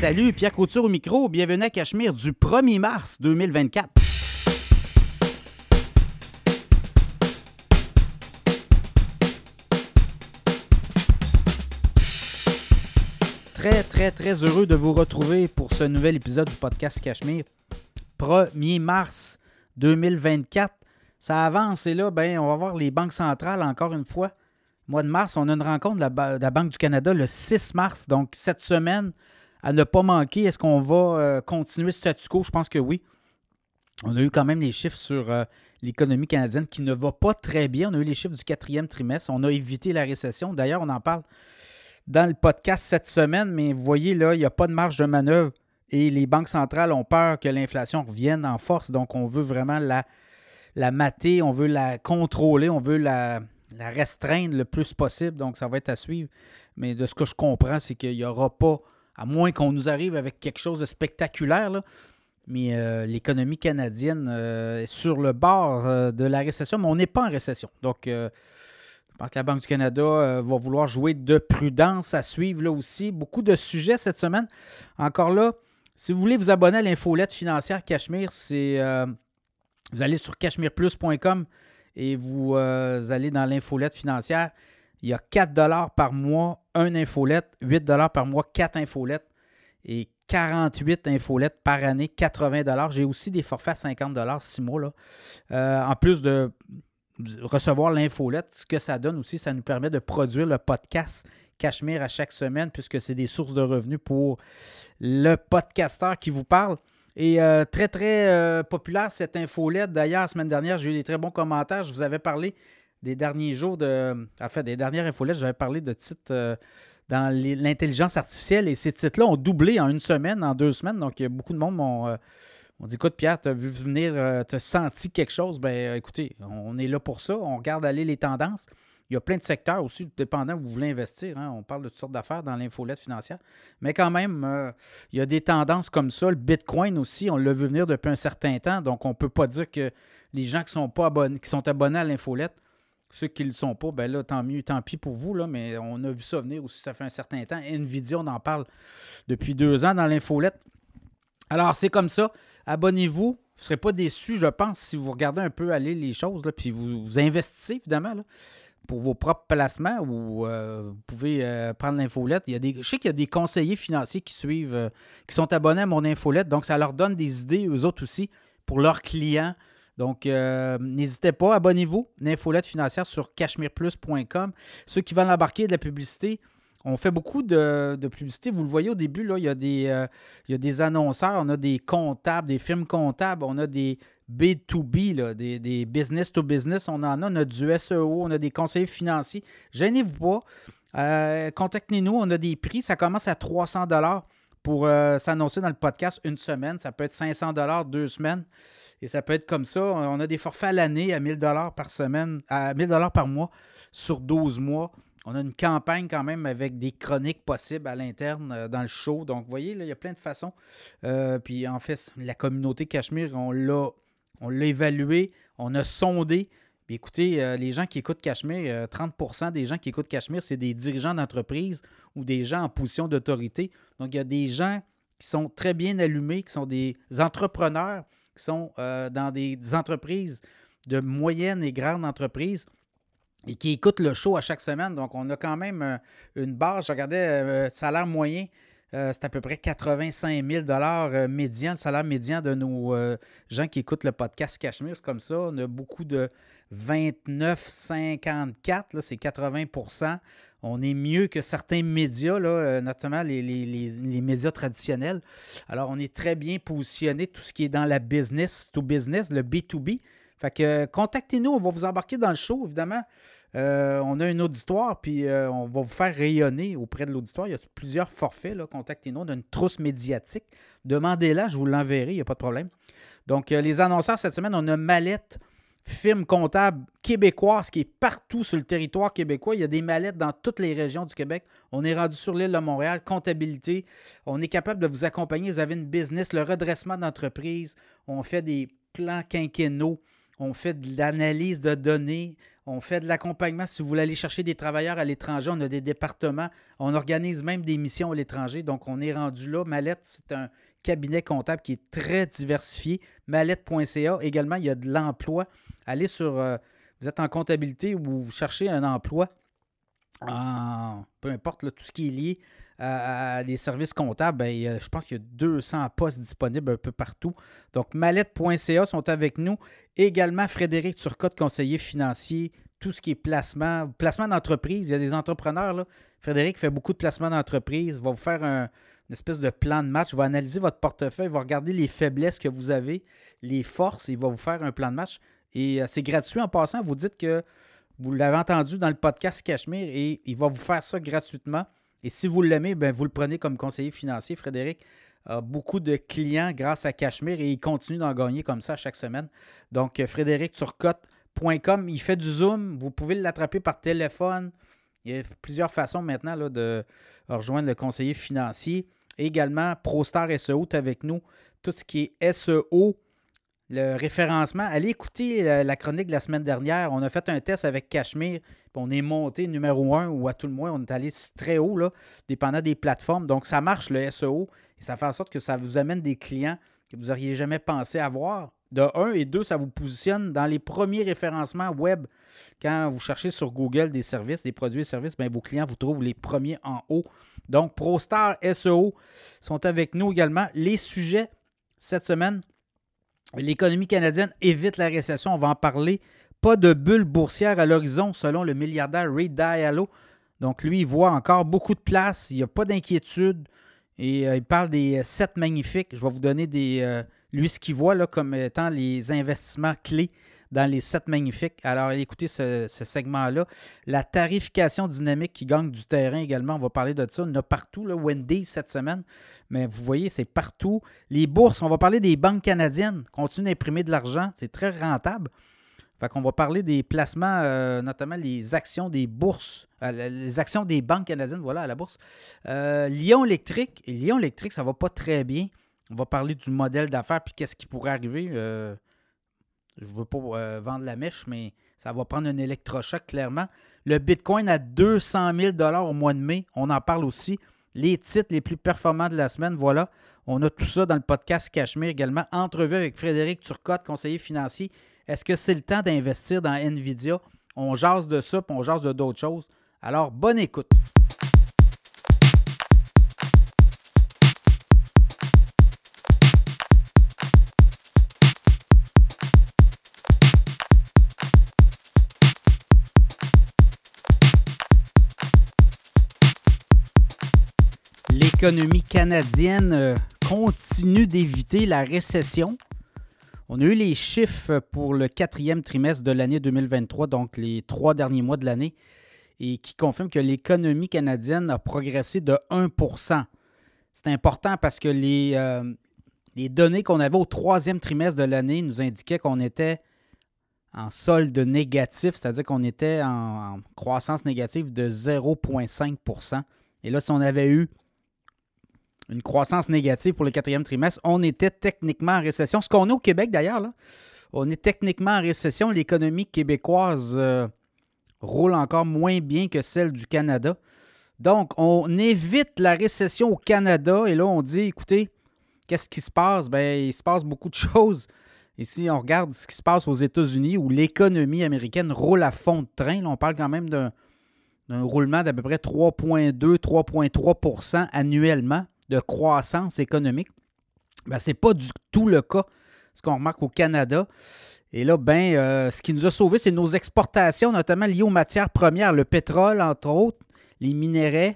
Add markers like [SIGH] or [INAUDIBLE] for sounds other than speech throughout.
Salut, Pierre Couture au micro. Bienvenue à Cachemire du 1er mars 2024. Très, très, très heureux de vous retrouver pour ce nouvel épisode du podcast Cachemire. 1er mars 2024. Ça avance et là, ben, on va voir les banques centrales encore une fois. Mois de mars, on a une rencontre de la, Ba- de la Banque du Canada le 6 mars. Donc, cette semaine, à ne pas manquer, est-ce qu'on va euh, continuer le statu quo? Je pense que oui. On a eu quand même les chiffres sur euh, l'économie canadienne qui ne va pas très bien. On a eu les chiffres du quatrième trimestre. On a évité la récession. D'ailleurs, on en parle dans le podcast cette semaine, mais vous voyez, là, il n'y a pas de marge de manœuvre et les banques centrales ont peur que l'inflation revienne en force. Donc, on veut vraiment la, la mater, on veut la contrôler, on veut la, la restreindre le plus possible. Donc, ça va être à suivre. Mais de ce que je comprends, c'est qu'il n'y aura pas, à moins qu'on nous arrive avec quelque chose de spectaculaire, là, mais euh, l'économie canadienne euh, est sur le bord euh, de la récession, mais on n'est pas en récession. Donc, je pense que la Banque du Canada va vouloir jouer de prudence à suivre là aussi. Beaucoup de sujets cette semaine. Encore là, si vous voulez vous abonner à l'infolette financière Cachemire, c'est vous allez sur cachemireplus.com et vous allez dans l'infolette financière. Il y a 4 par mois, un infolette, 8 par mois, 4 infolettes et 48 infolettes par année, 80 J'ai aussi des forfaits à 50 6 mois. Là. Euh, en plus de recevoir l'infolette, ce que ça donne aussi, ça nous permet de produire le podcast Cachemire à chaque semaine, puisque c'est des sources de revenus pour le podcasteur qui vous parle. Et euh, très, très euh, populaire cette infolette. D'ailleurs, la semaine dernière, j'ai eu des très bons commentaires. Je vous avais parlé des derniers jours de. En fait, des dernières infolettes, j'avais parlé de titres euh, dans l'intelligence artificielle. Et ces titres-là ont doublé en une semaine, en deux semaines. Donc, beaucoup de monde m'ont euh, dit Écoute, Pierre, tu as vu venir, euh, tu as senti quelque chose? Ben, écoutez, on est là pour ça. On regarde aller les tendances. Il y a plein de secteurs aussi, dépendant où vous voulez investir. hein. On parle de toutes sortes d'affaires dans l'infolette financière. Mais quand même, il y a des tendances comme ça. Le Bitcoin aussi, on l'a vu venir depuis un certain temps. Donc, on ne peut pas dire que les gens qui sont, pas abonnés, qui sont abonnés à l'infolette, ceux qui ne le sont pas, ben là, tant mieux, tant pis pour vous. Là, mais on a vu ça venir aussi, ça fait un certain temps. Nvidia, on en parle depuis deux ans dans l'infolette. Alors, c'est comme ça. Abonnez-vous. Vous ne serez pas déçus, je pense, si vous regardez un peu aller les choses, puis vous, investissez, évidemment, pour vos propres placements ou euh, vous pouvez euh, prendre l'infolette. Il je sais qu'il y a des conseillers financiers qui suivent, euh, qui sont abonnés à mon infolette, donc ça leur donne des idées, eux autres aussi, pour leurs clients. Donc, euh, n'hésitez pas, abonnez-vous, l'infolette financière sur cachemireplus.com. Ceux qui veulent embarquer de la publicité, on fait beaucoup de, publicité. Vous le voyez au début, là, il, y a des, euh, il y a des annonceurs, on a des comptables, des firmes comptables, on a des B2B, là, des, des business to business, on en a, on a du SEO, on a des conseillers financiers. Gênez-vous pas. Euh, Contactez-nous, on a des prix. Ça commence à 300 pour s'annoncer dans le podcast une semaine. Ça peut être 500 deux semaines. Et ça peut être comme ça. On a des forfaits à l'année à 1000 par semaine, à 1000 par mois sur 12 mois. On a une campagne quand même avec des chroniques possibles à l'interne euh, dans le show. Donc, vous voyez, là, il y a plein de façons. Euh, puis, en fait, la communauté Cachemire, on l'a, on évalué, on a sondé. Puis, écoutez, euh, les gens qui écoutent Cachemire, euh, 30% des gens qui écoutent Cachemire, c'est des dirigeants d'entreprise ou des gens en position d'autorité. Donc, il y a des gens qui sont très bien allumés, qui sont des entrepreneurs, qui sont euh, dans des entreprises de moyennes et grandes entreprises et qui écoutent le show à chaque semaine. Donc, on a quand même euh, une base. Je regardais euh, salaire moyen, c'est à peu près 85 000 euh, médian, le salaire médian de nos gens qui écoutent le podcast Cachemire. C'est comme ça. On a beaucoup de 29,54, là, c'est 80 On est mieux que certains médias, là, euh, notamment les, les- médias traditionnels. Alors, on est très bien positionné, tout ce qui est dans la business to business, le B2B. Fait que euh, contactez-nous, on va vous embarquer dans le show, évidemment. Euh, on a une auditoire, puis on va vous faire rayonner auprès de l'auditoire. Il y a plusieurs forfaits. Contactez-nous. On a une trousse médiatique. Demandez-la, je vous l'enverrai, il n'y a pas de problème. Donc, les annonceurs cette semaine, on a Mallette, firme comptable québécoise qui est partout sur le territoire québécois. Il y a des mallettes dans toutes les régions du Québec. On est rendu sur l'île de Montréal, comptabilité. On est capable de vous accompagner. Vous avez une business, le redressement d'entreprise. On fait des plans quinquennaux. On fait de l'analyse de données. On fait de l'accompagnement si vous voulez aller chercher des travailleurs à l'étranger. On a des départements. On organise même des missions à l'étranger. Donc, on est rendu là. Mallette, c'est un cabinet comptable qui est très diversifié. Mallette.ca. Également, il y a de l'emploi. Allez sur. Euh, vous êtes en comptabilité ou vous cherchez un emploi. peu importe, tout ce qui est lié à, des services comptables, ben, je pense qu'il y a 200 postes disponibles un peu partout. Donc, mallette.ca sont avec nous. Également, Frédéric Turcotte, conseiller financier, tout ce qui est placement, placement d'entreprise. Il y a des entrepreneurs. Là. Frédéric fait beaucoup de placements d'entreprise. Va vous faire un, une espèce de plan de match. Il va analyser votre portefeuille, il va regarder les faiblesses que vous avez, les forces, il va vous faire un plan de match. Et euh, c'est gratuit en passant. Vous dites que vous l'avez entendu dans le podcast Cachemire et il va vous faire ça gratuitement. Et si vous l'aimez, ben, vous le prenez comme conseiller financier. Frédéric a beaucoup de clients grâce à Cachemire et il continue d'en gagner comme ça chaque semaine. Donc, euh, frédéricturcotte.com, il fait du Zoom. Vous pouvez l'attraper par téléphone. Il y a plusieurs façons maintenant de rejoindre le conseiller financier. Également, ProStar SEO est avec nous. Tout ce qui est SEO, le référencement. Allez écouter la, chronique de la semaine dernière. On a fait un test avec Cachemire. On est monté numéro un ou à tout le moins, on est allé très haut, dépendant des plateformes. Donc, ça marche le SEO et ça fait en sorte que ça vous amène des clients que vous n'auriez jamais pensé avoir. De un et deux, ça vous positionne dans les premiers référencements web. Quand vous cherchez sur Google des services, des produits et services, bien, vos clients vous trouvent les premiers en haut. Donc, ProStar SEO sont avec nous également. Les sujets cette semaine, L'économie canadienne évite la récession, on va en parler. Pas de bulle boursière à l'horizon, selon le milliardaire Ray Diallo. Donc, lui, il voit encore beaucoup de place, il n'y a pas d'inquiétude. Et euh, il parle des sept magnifiques. Je vais vous donner des, euh, lui ce qu'il voit là, comme étant les investissements clés dans les sept magnifiques. Alors, écoutez ce, segment-là. La tarification dynamique qui gagne du terrain également, on va parler de ça. On a partout, là, Wendy cette semaine, mais vous voyez, c'est partout. Les bourses, on va parler des banques canadiennes, continuent d'imprimer de l'argent, c'est très rentable. Fait qu'on va parler des placements, euh, notamment les actions des bourses, euh, les actions des banques canadiennes, voilà, à la bourse. Euh, Lyon électrique, Lyon électrique, ça va pas très bien. On va parler du modèle d'affaires, puis qu'est-ce qui pourrait arriver. Je ne veux pas euh, vendre la mèche, mais ça va prendre un électrochoc, clairement. Le Bitcoin à 200 000 au mois de mai, on en parle aussi. Les titres les plus performants de la semaine, voilà. On a tout ça dans le podcast Cachemire également. Entrevue avec Frédéric Turcotte, conseiller financier. Est-ce que c'est le temps d'investir dans Nvidia? On jase de ça, puis on jase de d'autres choses. Alors, bonne écoute. L'économie canadienne euh, continue d'éviter la récession. On a eu les chiffres pour le quatrième trimestre de l'année 2023, donc les trois derniers mois de l'année, et qui confirment que l'économie canadienne a progressé de 1% C'est important parce que les, euh, les données qu'on avait au troisième trimestre de l'année nous indiquaient qu'on était en solde négatif, c'est-à-dire qu'on était en, en, croissance négative de 0,5% Et là, si on avait eu une croissance négative pour le quatrième trimestre. On était techniquement en récession. Ce qu'on a au Québec d'ailleurs, on est techniquement en récession. L'économie québécoise euh, roule encore moins bien que celle du Canada. Donc, on évite la récession au Canada et là, on dit, écoutez, qu'est-ce qui se passe? Bien, il se passe beaucoup de choses. Ici, on regarde ce qui se passe aux États-Unis où l'économie américaine roule à fond de train. on parle quand même d'un roulement d'à peu près 3,2-3,3% annuellement de croissance économique. Ben, ce n'est pas du tout le cas, ce qu'on remarque au Canada. Et là, ben, euh, ce qui nous a sauvés, c'est nos exportations, notamment liées aux matières premières, le pétrole, entre autres, les minéraux,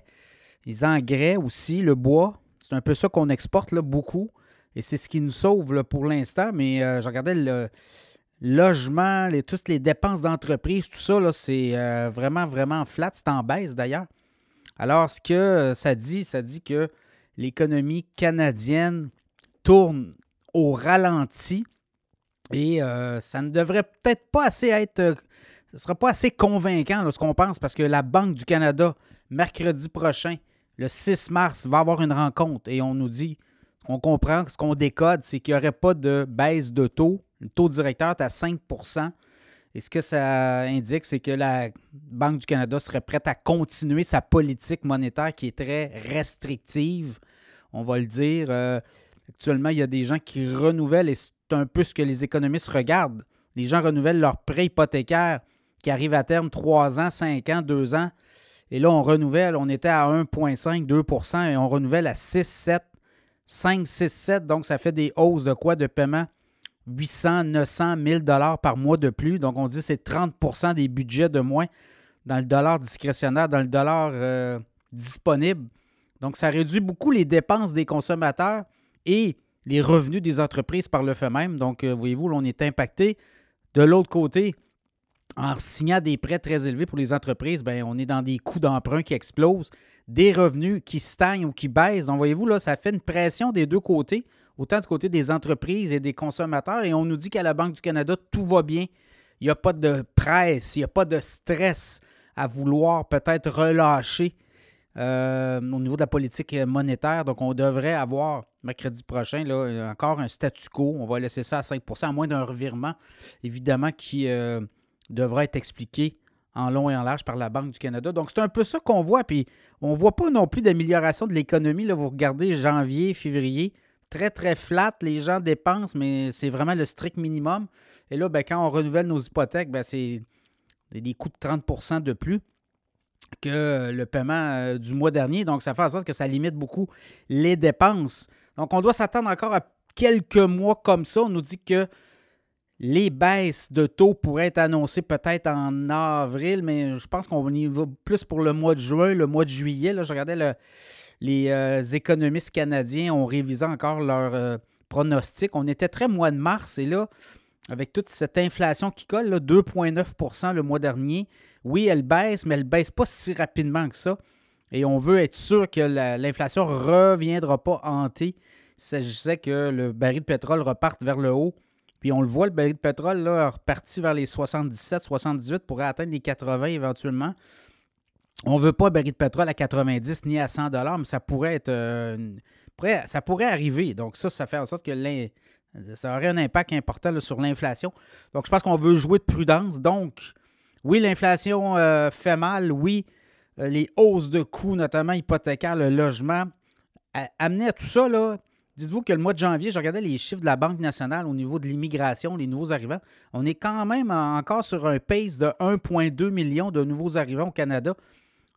les engrais aussi, le bois. C'est un peu ça qu'on exporte là, beaucoup. Et c'est ce qui nous sauve pour l'instant. Mais euh, je regardais le logement, les, toutes les dépenses d'entreprise, tout ça, c'est euh, vraiment, vraiment flat. C'est en baisse d'ailleurs. Alors, ce que ça dit, ça dit que l'économie canadienne tourne au ralenti et euh, ça ne devrait peut-être pas assez être. Euh, ce ne sera pas assez convaincant ce qu'on pense parce que la Banque du Canada, mercredi prochain, le 6 mars, va avoir une rencontre et on nous dit, on comprend ce qu'on décode, c'est qu'il n'y aurait pas de baisse de taux. Le taux directeur est à 5 Et ce que ça indique, c'est que la Banque du Canada serait prête à continuer sa politique monétaire qui est très restrictive, on va le dire. Euh, actuellement, il y a des gens qui renouvellent, et c'est un peu ce que les économistes regardent. Les gens renouvellent leur prêt hypothécaire qui arrive à terme 3 ans, 5 ans, 2 ans. Et là, on renouvelle, on était à 1,5, 2 et on renouvelle à 6, 7, 5, 6, 7. Donc, ça fait des hausses de quoi de paiement? 800, 900, 1000 dollars par mois de plus. Donc, on dit que c'est 30% des budgets de moins dans le dollar discrétionnaire, dans le dollar euh, disponible. Donc, ça réduit beaucoup les dépenses des consommateurs et les revenus des entreprises par le fait même. Donc, euh, voyez-vous, on est impacté. De l'autre côté, en signant des prêts très élevés pour les entreprises, bien, on est dans des coûts d'emprunt qui explosent, des revenus qui stagnent ou qui baissent. Donc, voyez-vous, là, ça fait une pression des deux côtés autant du côté des entreprises et des consommateurs. Et on nous dit qu'à la Banque du Canada, tout va bien. Il n'y a pas de presse, il n'y a pas de stress à vouloir peut-être relâcher euh, au niveau de la politique monétaire. Donc, on devrait avoir mercredi prochain là, encore un statu quo. On va laisser ça à 5% à moins d'un revirement, évidemment, qui euh, devra être expliqué en long et en large par la Banque du Canada. Donc, c'est un peu ça qu'on voit. Puis, on ne voit pas non plus d'amélioration de l'économie. Vous regardez janvier, février, très, très flat. Les gens dépensent, mais c'est vraiment le strict minimum. Et là, ben, quand on renouvelle nos hypothèques, ben, c'est des coûts de 30% de plus que le paiement euh, du mois dernier. Donc, ça fait en sorte que ça limite beaucoup les dépenses. Donc, on doit s'attendre encore à quelques mois comme ça. On nous dit que les baisses de taux pourraient être annoncées peut-être en avril, mais je pense qu'on y va plus pour le mois de juin, le mois de juillet. Là, je regardais le, les euh, économistes canadiens ont révisé encore leur euh, pronostic. On était très mois de mars et là, avec toute cette inflation qui colle, 2,9% le mois dernier, oui, elle baisse, mais elle ne baisse pas si rapidement que ça. Et on veut être sûr que l'inflation ne reviendra pas hanter. Il s'agissait que le baril de pétrole reparte vers le haut. Puis on le voit, le baril de pétrole là, reparti vers les 77, 78 pourrait atteindre les 80 éventuellement. On ne veut pas un de pétrole à 90 ni à 100 mais ça pourrait être. Euh, ça pourrait arriver. Donc, ça, ça fait en sorte que ça aurait un impact important sur l'inflation. Donc, je pense qu'on veut jouer de prudence. Donc, oui, l'inflation euh, fait mal. Oui, euh, les hausses de coûts, notamment hypothécaires, le logement. amener à tout ça, dites-vous que le mois de janvier, je regardais les chiffres de la Banque nationale au niveau de l'immigration, les nouveaux arrivants. On est quand même encore sur un pace de 1,2 million de nouveaux arrivants au Canada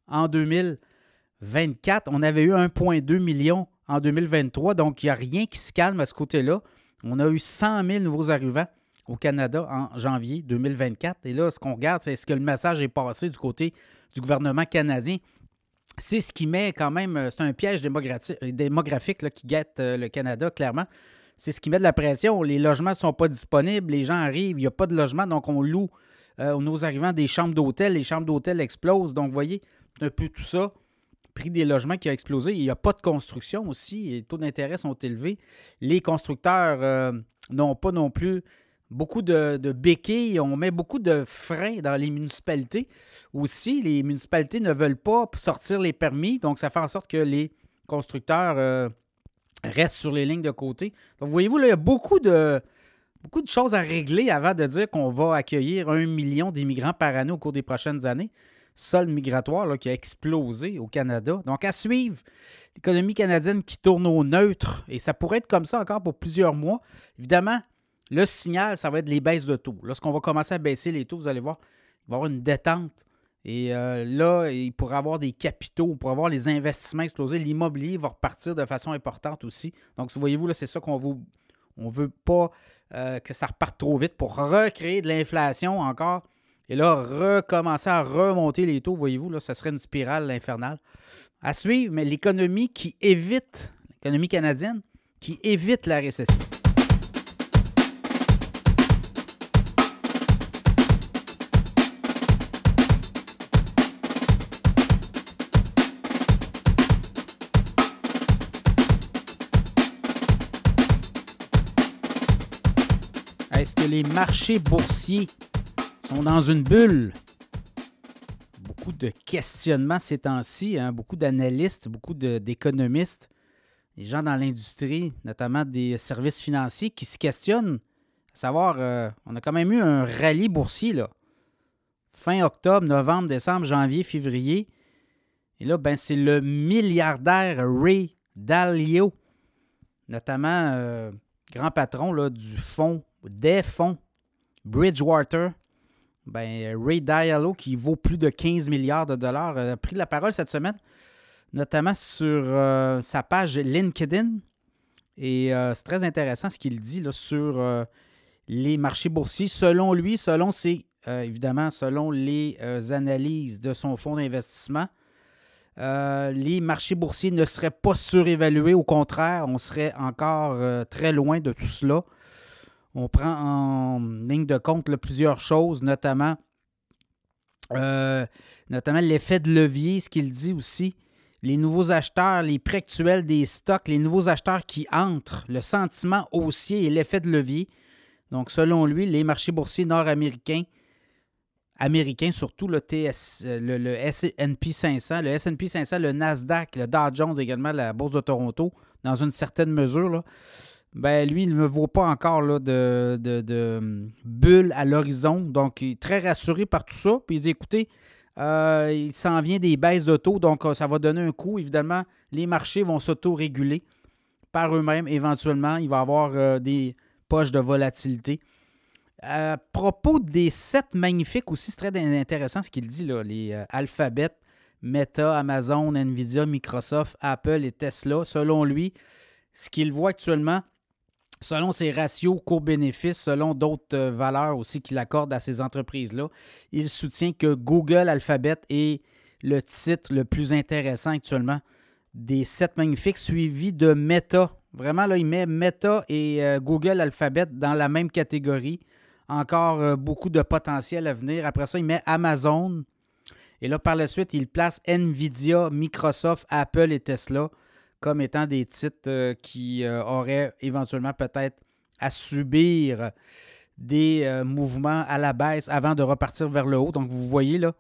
en 2024. On avait eu 1,2 million en 2023, donc il n'y a rien qui se calme à ce côté-là. On a eu 100 000 nouveaux arrivants au Canada en janvier 2024. Et là, ce qu'on regarde, c'est est-ce que le message est passé du côté du gouvernement canadien? C'est ce qui met quand même, euh, c'est un piège démographique qui guette euh, le Canada, clairement. C'est ce qui met de la pression. Les logements ne sont pas disponibles, les gens arrivent, il n'y a pas de logement, donc on loue euh, aux nouveaux arrivants des chambres d'hôtel. Les chambres d'hôtel explosent. Donc, vous voyez, un peu tout ça. Prix des logements qui a explosé. Il n'y a pas de construction aussi. Les taux d'intérêt sont élevés. Les constructeurs euh, n'ont pas non plus beaucoup de, béquilles. On met beaucoup de freins dans les municipalités. Aussi, les municipalités ne veulent pas sortir les permis. Donc, ça fait en sorte que les constructeurs euh, restent sur les lignes de côté. Donc, voyez-vous, il y a beaucoup de, beaucoup de choses à régler avant de dire qu'on va accueillir un million d'immigrants par année au cours des prochaines années solde migratoire qui a explosé au Canada. Donc, à suivre, l'économie canadienne qui tourne au neutre, et ça pourrait être comme ça encore pour plusieurs mois. Évidemment, le signal, ça va être les baisses de taux. Lorsqu'on va commencer à baisser les taux, vous allez voir, il va y avoir une détente. Et euh, là, il pourrait avoir des capitaux, pourrait avoir les investissements exploser. L'immobilier va repartir de façon importante aussi. Donc, voyez-vous, c'est ça qu'on veut. On ne veut pas euh, que ça reparte trop vite pour recréer de l'inflation encore et là, recommencer à remonter les taux, voyez-vous, là, ça serait une spirale infernale. À suivre, mais l'économie qui évite, l'économie canadienne, qui évite la récession. Est-ce que les marchés boursiers sont dans une bulle. Beaucoup de questionnements ces temps-ci, hein. beaucoup d'analystes, beaucoup d'économistes, des gens dans l'industrie, notamment des services financiers, qui se questionnent à savoir, euh, on a quand même eu un rallye boursier, là. Fin octobre, novembre, décembre, janvier, février. Et là, ben, c'est le milliardaire Ray Dalio, notamment euh, grand patron là, du fonds, des fonds Bridgewater. Ben, Ray Dalio, qui vaut plus de 15 milliards de dollars, a pris la parole cette semaine, notamment sur euh, sa page LinkedIn. Et c'est très intéressant ce qu'il dit là, sur les marchés boursiers. Selon lui, selon ses, euh, évidemment, selon les euh, analyses de son fonds d'investissement, euh, les marchés boursiers ne seraient pas surévalués. Au contraire, on serait encore très loin de tout cela. On prend en ligne de compte plusieurs choses, notamment, notamment l'effet de levier, ce qu'il dit aussi. Les nouveaux acheteurs, les prix actuels des stocks, les nouveaux acheteurs qui entrent, le sentiment haussier et l'effet de levier. Donc, selon lui, les marchés boursiers nord-américains, américains surtout, le, TS, euh, le, le S&P 500, le S&P 500, le Nasdaq, le Dow Jones également, la Bourse de Toronto, dans une certaine mesure, ben, lui, il ne vaut pas encore là, de, de, hum, bulle à l'horizon. Donc, il est très rassuré par tout ça. Puis, il dit, écoutez, euh, il s'en vient des baisses de taux, donc euh, ça va donner un coup. Évidemment, les marchés vont s'auto-réguler par eux-mêmes éventuellement. Il va y avoir des poche de volatilité. À propos des sept magnifiques aussi, c'est très intéressant ce qu'il dit, là, les euh, Alphabet, Meta, Amazon, Nvidia, Microsoft, Apple et Tesla. Selon lui, ce qu'il voit actuellement, selon ses ratios court-bénéfices, selon d'autres euh, valeurs aussi qu'il accorde à ces entreprises-là, il soutient que Google Alphabet est le titre le plus intéressant actuellement des sept magnifiques, suivi de Meta, Vraiment, là, il met Meta et euh, Google Alphabet dans la même catégorie. Encore euh, beaucoup de potentiel à venir. Après ça, il met Amazon. Et là, par la suite, il place Nvidia, Microsoft, Apple et Tesla comme étant des titres euh, qui auraient éventuellement peut-être à subir des mouvements à la baisse avant de repartir vers le haut. Donc, vous voyez là,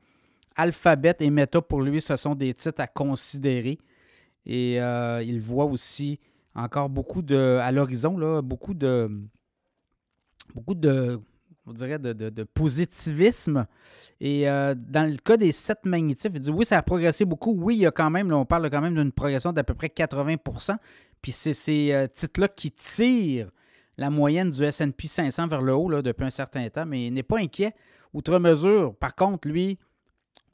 Alphabet et Meta, pour lui, ce sont des titres à considérer. Et il voit aussi encore beaucoup de. à l'horizon, beaucoup de. beaucoup de. On dirait de, positivisme. Et euh, dans le cas des sept magnétifs, il dit oui, ça a progressé beaucoup. Oui, il y a quand même, on parle quand même d'une progression d'à peu près 80 Puis c'est ces euh, titres-là qui tirent la moyenne du SP 500 vers le haut là, depuis un certain temps, mais il n'est pas inquiet. Outre mesure, par contre, lui,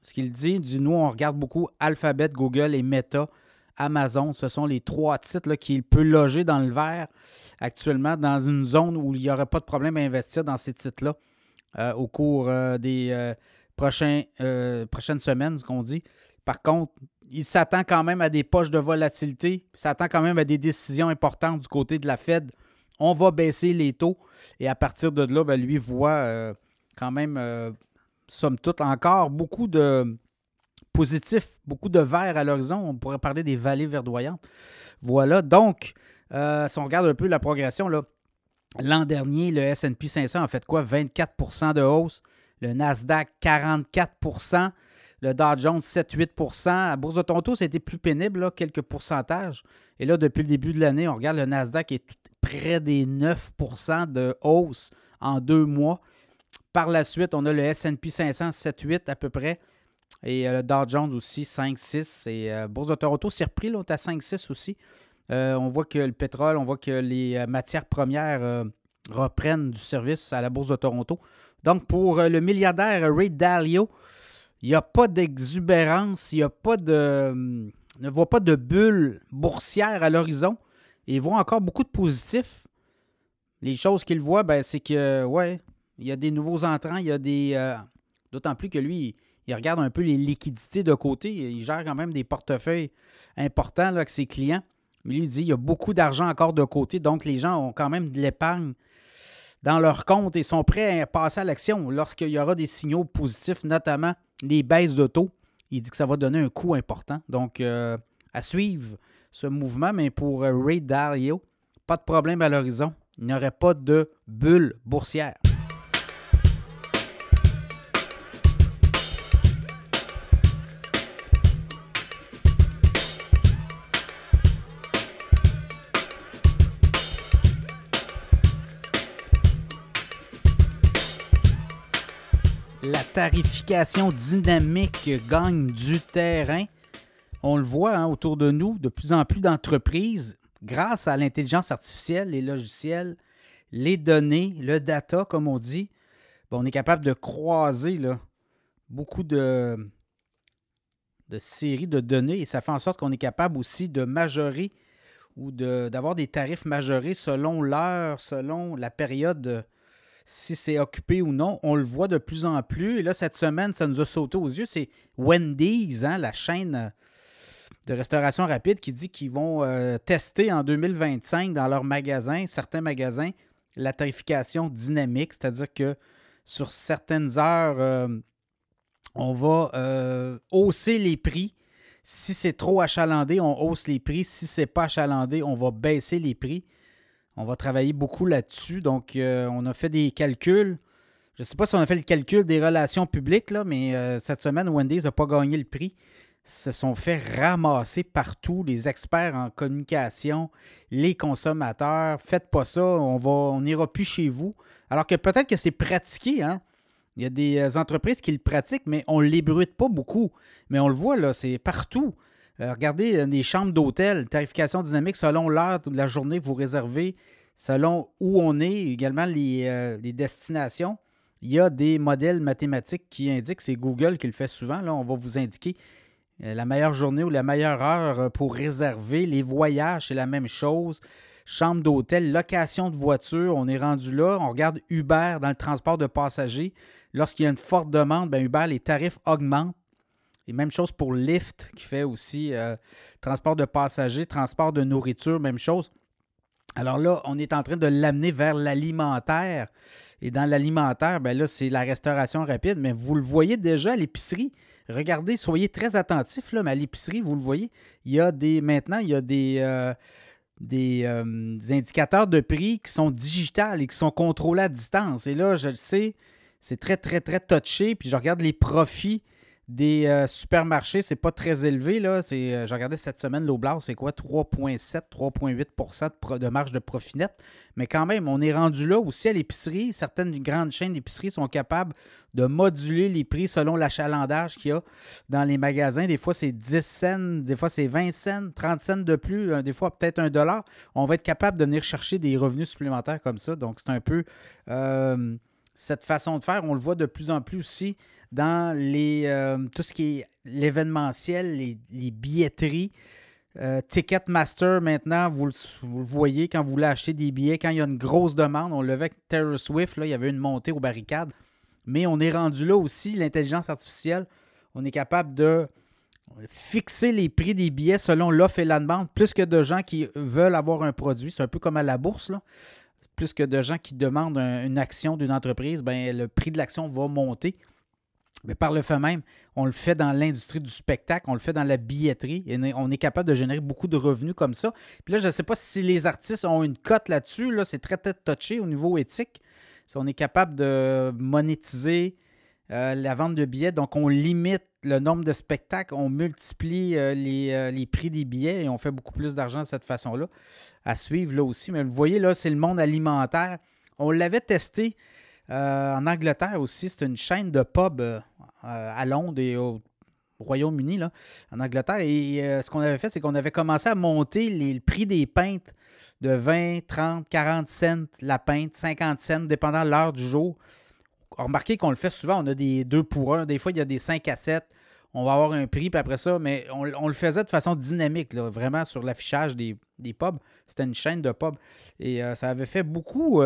ce qu'il dit, dit nous, on regarde beaucoup Alphabet, Google et Meta Amazon. Ce sont les trois titres qu'il peut loger dans le vert actuellement dans une zone où il n'y aurait pas de problème à investir dans ces titres-là euh, au cours euh, des euh, prochaines semaines, ce qu'on dit. Par contre, il s'attend quand même à des poches de volatilité, il s'attend quand même à des décisions importantes du côté de la Fed. On va baisser les taux et à partir de là, ben, lui voit quand même, somme toute, encore beaucoup de, positif, beaucoup de vert à l'horizon. On pourrait parler des vallées verdoyantes. Voilà. Donc, euh, si on regarde un peu la progression, l'an dernier, le SP 500 a fait quoi? 24% de hausse. Le Nasdaq, 44% le Dow Jones, 7-8 La Bourse de Toronto, c'était plus pénible, quelques pourcentages. Et là, depuis le début de l'année, on regarde le Nasdaq est près des 9% de hausse en deux mois. Par la suite, on a le SP 500, 7-8 à peu près. Et euh, le Dow Jones aussi, 5-6. Et euh, Bourse de Toronto s'est repris, là, à 5-6 aussi. Euh, on voit que le pétrole, on voit que les matières premières reprennent du service à la Bourse de Toronto. Donc, pour le milliardaire Ray Dalio, il n'y a pas d'exubérance, il n'y a pas de. ne voit pas de bulle boursière à l'horizon. Il voit encore beaucoup de positifs. Les choses qu'il voit, ben, c'est que, ouais, il y a des nouveaux entrants, il y a des. D'autant plus que lui, il regarde un peu les liquidités de côté. Il gère quand même des portefeuilles importants avec ses clients. Lui, il dit qu'il y a beaucoup d'argent encore de côté, donc les gens ont quand même de l'épargne dans leur compte et sont prêts à passer à l'action lorsqu'il y aura des signaux positifs, notamment les baisses de taux. Il dit que ça va donner un coût important. Donc, euh, à suivre ce mouvement, mais pour euh, Ray Dalio, pas de problème à l'horizon. Il n'y aurait pas de bulle boursière. La tarification dynamique gagne du terrain. On le voit hein, autour de nous, de plus en plus d'entreprises, grâce à l'intelligence artificielle, les logiciels, les données, le data, comme on dit, on est capable de croiser beaucoup de, de séries de données et ça fait en sorte qu'on est capable aussi de majorer ou d'avoir des tarifs majorés selon l'heure, selon la période, si c'est occupé ou non. On le voit de plus en plus. Et là, cette semaine, ça nous a sauté aux yeux. C'est Wendy's, hein, la chaîne de restauration rapide, qui dit qu'ils vont euh, tester en 2025 dans leurs magasins, certains magasins, la tarification dynamique, c'est-à-dire que sur certaines heures, euh, on va euh, hausser les prix si c'est trop achalandé, on hausse les prix. Si c'est pas achalandé, on va baisser les prix. On va travailler beaucoup là-dessus. Donc, euh, on a fait des calculs. Je ne sais pas si on a fait le calcul des relations publiques, mais euh, cette semaine, Wendy's n'a pas gagné le prix. Ils se sont fait ramasser partout, les experts en communication, les consommateurs. Faites pas ça, on va, on n'ira plus chez vous. Alors que peut-être que c'est pratiqué, hein? Il y a des euh, entreprises qui le pratiquent, mais on ne l'ébruite pas beaucoup. Mais on le voit, là, c'est partout. Euh, regardez euh, les chambres d'hôtel, tarification dynamique selon l'heure de la journée que vous réservez, selon où on est, également les, destinations. Il y a des modèles mathématiques qui indiquent, c'est Google qui le fait souvent, là, on va vous indiquer la meilleure journée ou la meilleure heure pour réserver. Les voyages, c'est la même chose. Chambre d'hôtel, location de voiture, on est rendu là. On regarde Uber dans le transport de passagers. Lorsqu'il y a une forte demande, bien, Uber, les tarifs augmentent. Et même chose pour Lyft, qui fait aussi euh, transport de passagers, transport de nourriture, même chose. Alors là, on est en train de l'amener vers l'alimentaire. Et dans l'alimentaire, bien là, c'est la restauration rapide. Mais vous le voyez déjà à l'épicerie. Regardez, soyez très attentifs, là, mais à l'épicerie, vous le voyez, il y a des. Maintenant, il y a des. Euh, des, euh, des, indicateurs de prix qui sont digitales et qui sont contrôlés à distance. Et là, je le sais, c'est très, très, très touché. Puis je regarde les profits des euh, supermarchés, c'est pas très élevé. Là. Euh, je regardais cette semaine, l'Oblast, c'est quoi? 3,7, 3,8% de, marge de profit net. Mais quand même, on est rendu là aussi à l'épicerie. Certaines grandes chaînes d'épicerie sont capables de moduler les prix selon l'achalandage qu'il y a dans les magasins. Des fois, c'est 10 cents, des fois, c'est 20 cents, 30 cents de plus, euh, des fois, peut-être un dollar. On va être capable de venir chercher des revenus supplémentaires comme ça. Donc, c'est un peu cette façon de faire, on le voit de plus en plus aussi dans les, euh, tout ce qui est l'événementiel, les, billetteries. Euh, Ticketmaster, maintenant, vous le, voyez quand vous voulez acheter des billets, quand il y a une grosse demande, on le avec Taylor Swift, là, il y avait une montée aux barricades. Mais on est rendu là aussi, l'intelligence artificielle, on est capable de fixer les prix des billets selon l'offre et la demande, plus que de gens qui veulent avoir un produit. C'est un peu comme à la bourse. Là plus que de gens qui demandent une action d'une entreprise, ben, le prix de l'action va monter. Mais par le fait même, on le fait dans l'industrie du spectacle, on le fait dans la billetterie et on est capable de générer beaucoup de revenus comme ça. Puis là, je ne sais pas si les artistes ont une cote là-dessus. Là, c'est très, touché au niveau éthique. Si on est capable de monétiser euh, la vente de billets, donc on limite le nombre de spectacles, on multiplie euh, euh, les, prix des billets et on fait beaucoup plus d'argent de cette façon-là. À suivre là aussi. Mais vous voyez, là, c'est le monde alimentaire. On l'avait testé euh, en Angleterre aussi. C'est une chaîne de pub à Londres et au Royaume-Uni, en Angleterre. Et ce qu'on avait fait, c'est qu'on avait commencé à monter le prix des pintes de 20, 30, 40 cents la pinte, 50 cents, dépendant de l'heure du jour remarquez qu'on le fait souvent, on a des deux pour un. Des fois, il y a des 5 à 7. On va avoir un prix, puis après ça, mais on, le faisait de façon dynamique, vraiment sur l'affichage des, pubs. C'était une chaîne de pubs. Et euh, ça avait fait beaucoup.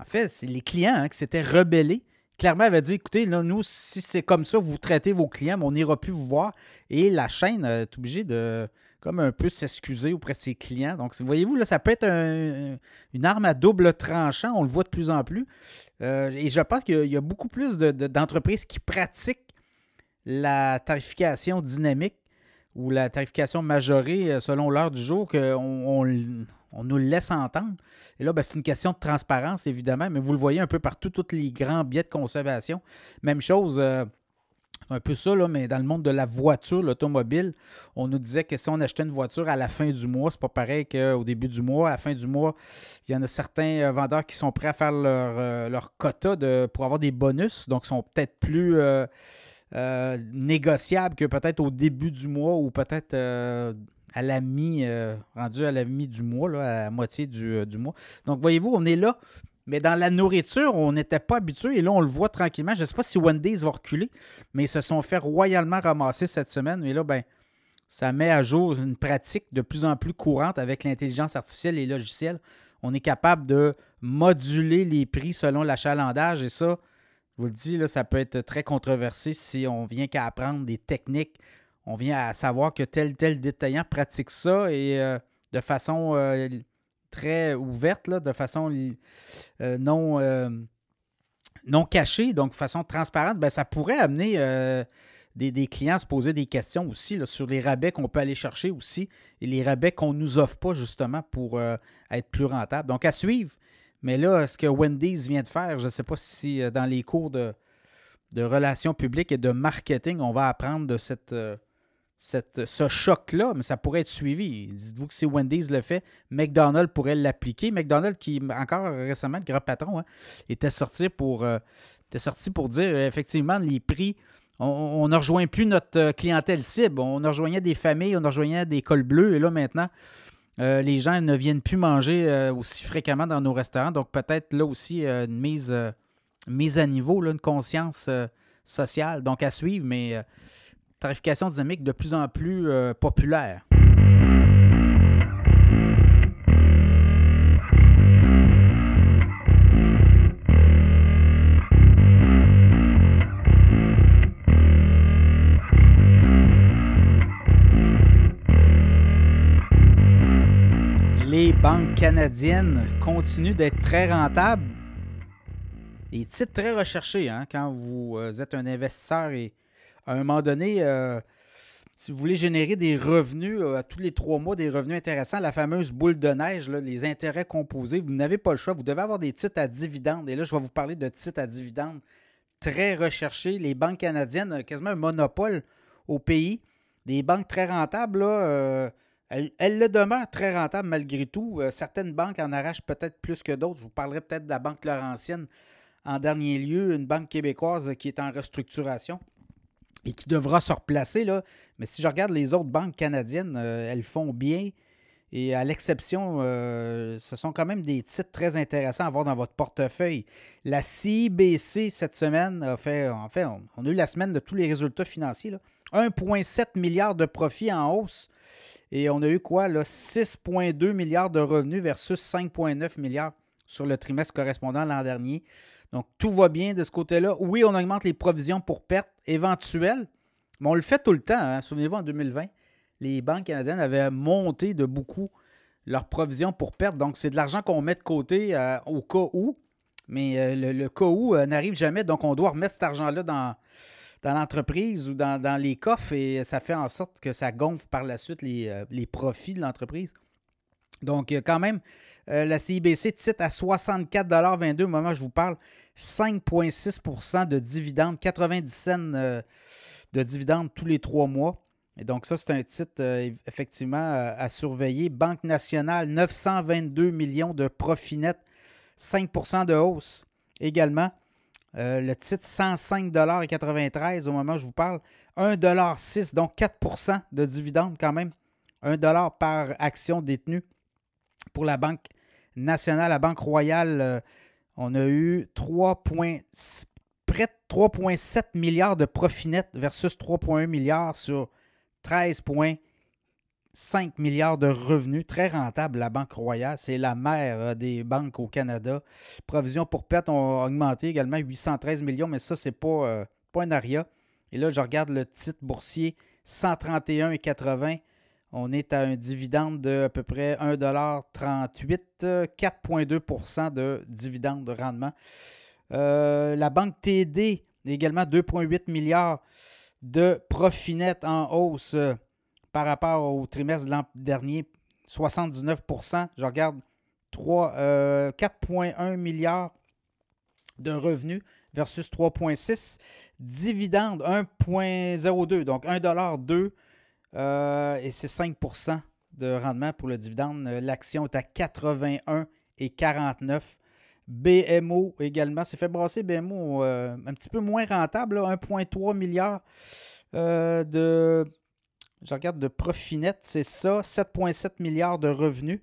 Euh, en fait, c'est les clients hein, qui s'étaient rebellés. Clairement, avaient dit écoutez, nous, si c'est comme ça, vous traitez vos clients, mais on n'ira plus vous voir. Et la chaîne est obligée de comme un peu s'excuser auprès de ses clients. Donc, voyez-vous, là, ça peut être une arme à double tranchant. On le voit de plus en plus. Euh, et je pense qu'il y, a beaucoup plus d'entreprises qui pratiquent la tarification dynamique ou la tarification majorée euh, selon l'heure du jour qu'on on, nous laisse entendre. Et là, ben, c'est une question de transparence, évidemment, mais vous le voyez un peu partout, tous les grands biais de conservation. Même chose, euh, un peu ça, là, mais dans le monde de la voiture, l'automobile, on nous disait que si on achetait une voiture à la fin du mois, c'est pas pareil qu'au début du mois. À la fin du mois, il y en a certains euh, vendeurs qui sont prêts à faire leur, euh, leur quota pour avoir des bonus, donc sont peut-être plus négociables que peut-être au début du mois ou peut-être à la mi, rendu à la mi du mois, à la moitié du, du mois. Donc, voyez-vous, on est là mais dans la nourriture, on n'était pas habitué. Et là, on le voit tranquillement. Je ne sais pas si Wendy's va reculer, mais ils se sont fait royalement ramasser cette semaine. Mais là, ben, ça met à jour une pratique de plus en plus courante avec l'intelligence artificielle et les logiciels. On est capable de moduler les prix selon l'achalandage. Et ça, je vous le dis, ça peut être très controversé si on vient qu'à apprendre des techniques. On vient à savoir que tel tel détaillant pratique ça euh, de façon euh, très ouverte, de façon euh, non, cachée, donc de façon transparente, ben, ça pourrait amener des, clients à se poser des questions aussi sur les rabais qu'on peut aller chercher aussi et les rabais qu'on ne nous offre pas justement pour être plus rentable. Donc à suivre. Mais là, ce que Wendy's vient de faire, je ne sais pas si dans les cours de relations publiques et de marketing, on va apprendre de cette ce choc-là, mais ça pourrait être suivi. Dites-vous que si Wendy's le fait, McDonald's pourrait l'appliquer. McDonald's, qui encore récemment, le grand patron, hein, était, sorti pour, euh, était sorti pour dire euh, effectivement les prix. On, ne rejoint plus notre euh, clientèle cible. On rejoignait des familles, on rejoignait des cols bleus. Et là, maintenant, les gens ne viennent plus manger aussi fréquemment dans nos restaurants. Donc, peut-être là aussi une mise, mise à niveau, là, une conscience sociale. Donc, à suivre, mais tarification dynamique de plus en plus euh, populaire. Les banques canadiennes continuent d'être très rentables. et titres très recherchés hein, quand vous euh, êtes un investisseur et à un moment donné, euh, si vous voulez générer des revenus euh, à tous les trois mois, des revenus intéressants, la fameuse boule de neige, les intérêts composés, vous n'avez pas le choix. Vous devez avoir des titres à dividendes. Et là, je vais vous parler de titres à dividendes très recherchés. Les banques canadiennes, ont quasiment un monopole au pays. Des banques très rentables, euh, elles, le demeurent très rentables malgré tout. certaines banques en arrachent peut-être plus que d'autres. Je vous parlerai peut-être de la Banque Laurentienne en dernier lieu, une banque québécoise qui est en restructuration et qui devra se replacer. Là. Mais si je regarde les autres banques canadiennes, euh, elles font bien. Et à l'exception, euh, ce sont quand même des titres très intéressants à avoir dans votre portefeuille. La CIBC, cette semaine, a fait, en fait, on, a eu la semaine de tous les résultats financiers. 1,7 milliard de profits en hausse. Et on a eu quoi? 6,2 milliards de revenus versus 5,9 milliards sur le trimestre correspondant l'an dernier. Donc, tout va bien de ce côté-là. Oui, on augmente les provisions pour pertes éventuelles, mais on le fait tout le temps. Hein. Souvenez-vous, en 2020, les banques canadiennes avaient monté de beaucoup leurs provisions pour pertes. Donc, c'est de l'argent qu'on met de côté euh, au cas où, mais euh, le, cas où euh, n'arrive jamais. Donc, on doit remettre cet argent-là dans, dans l'entreprise ou dans, les coffres et ça fait en sorte que ça gonfle par la suite les, les profits de l'entreprise. Donc, quand même, la CIBC titre à 64,22 au moment où je vous parle. 5,6% de dividendes, 90 cents euh, de dividendes tous les trois mois. Et donc, ça, c'est un titre euh, effectivement à, surveiller. Banque nationale, 922 millions de profit net, 5% de hausse également. Euh, le titre, 105,93 au moment où je vous parle. 1,6 donc 4% de dividendes quand même. 1 par action détenue pour la Banque nationale, la Banque royale on a eu 3, près de 3,7 milliards de profit net versus 3,1 milliards sur 13,5 milliards de revenus. Très rentable, la Banque Royale. C'est la mère euh, des banques au Canada. Provisions pour perte ont augmenté également 813 millions, mais ça, c'est pas, euh, pas un aria. Et là, je regarde le titre boursier 131,80 on est à un dividende de à peu près 1,38 4,2% de dividende de rendement. Euh, la banque TD, également 2,8 milliards de profit net en hausse euh, par rapport au trimestre de l'an dernier, 79% Je regarde 4,1 euh, milliards de revenus versus 3,6 Dividende 1,02, donc 1,2 euh, et c'est 5% de rendement pour le dividende. L'action est à 81,49. BMO également, c'est fait brasser BMO euh, un petit peu moins rentable, 1,3 milliard euh, de, je de profit net, c'est ça, 7,7 milliards de revenus.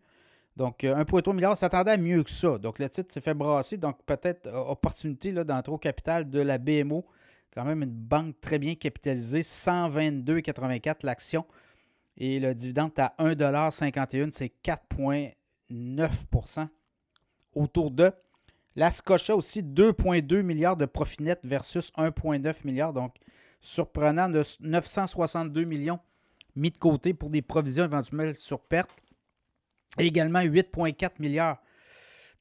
Donc, 1,3 milliard, s'attendait à mieux que ça. Donc, le titre s'est fait brasser. Donc, peut-être opportunité d'entrer au capital de la BMO quand même une banque très bien capitalisée, 122,84 l'action. Et le dividende à 1,51 c'est 4,9% autour de. La Scotia aussi, 2,2 milliards de profit net versus 1,9 milliard. Donc, surprenant de 962 millions mis de côté pour des provisions éventuelles sur perte. Et également 8,4 milliards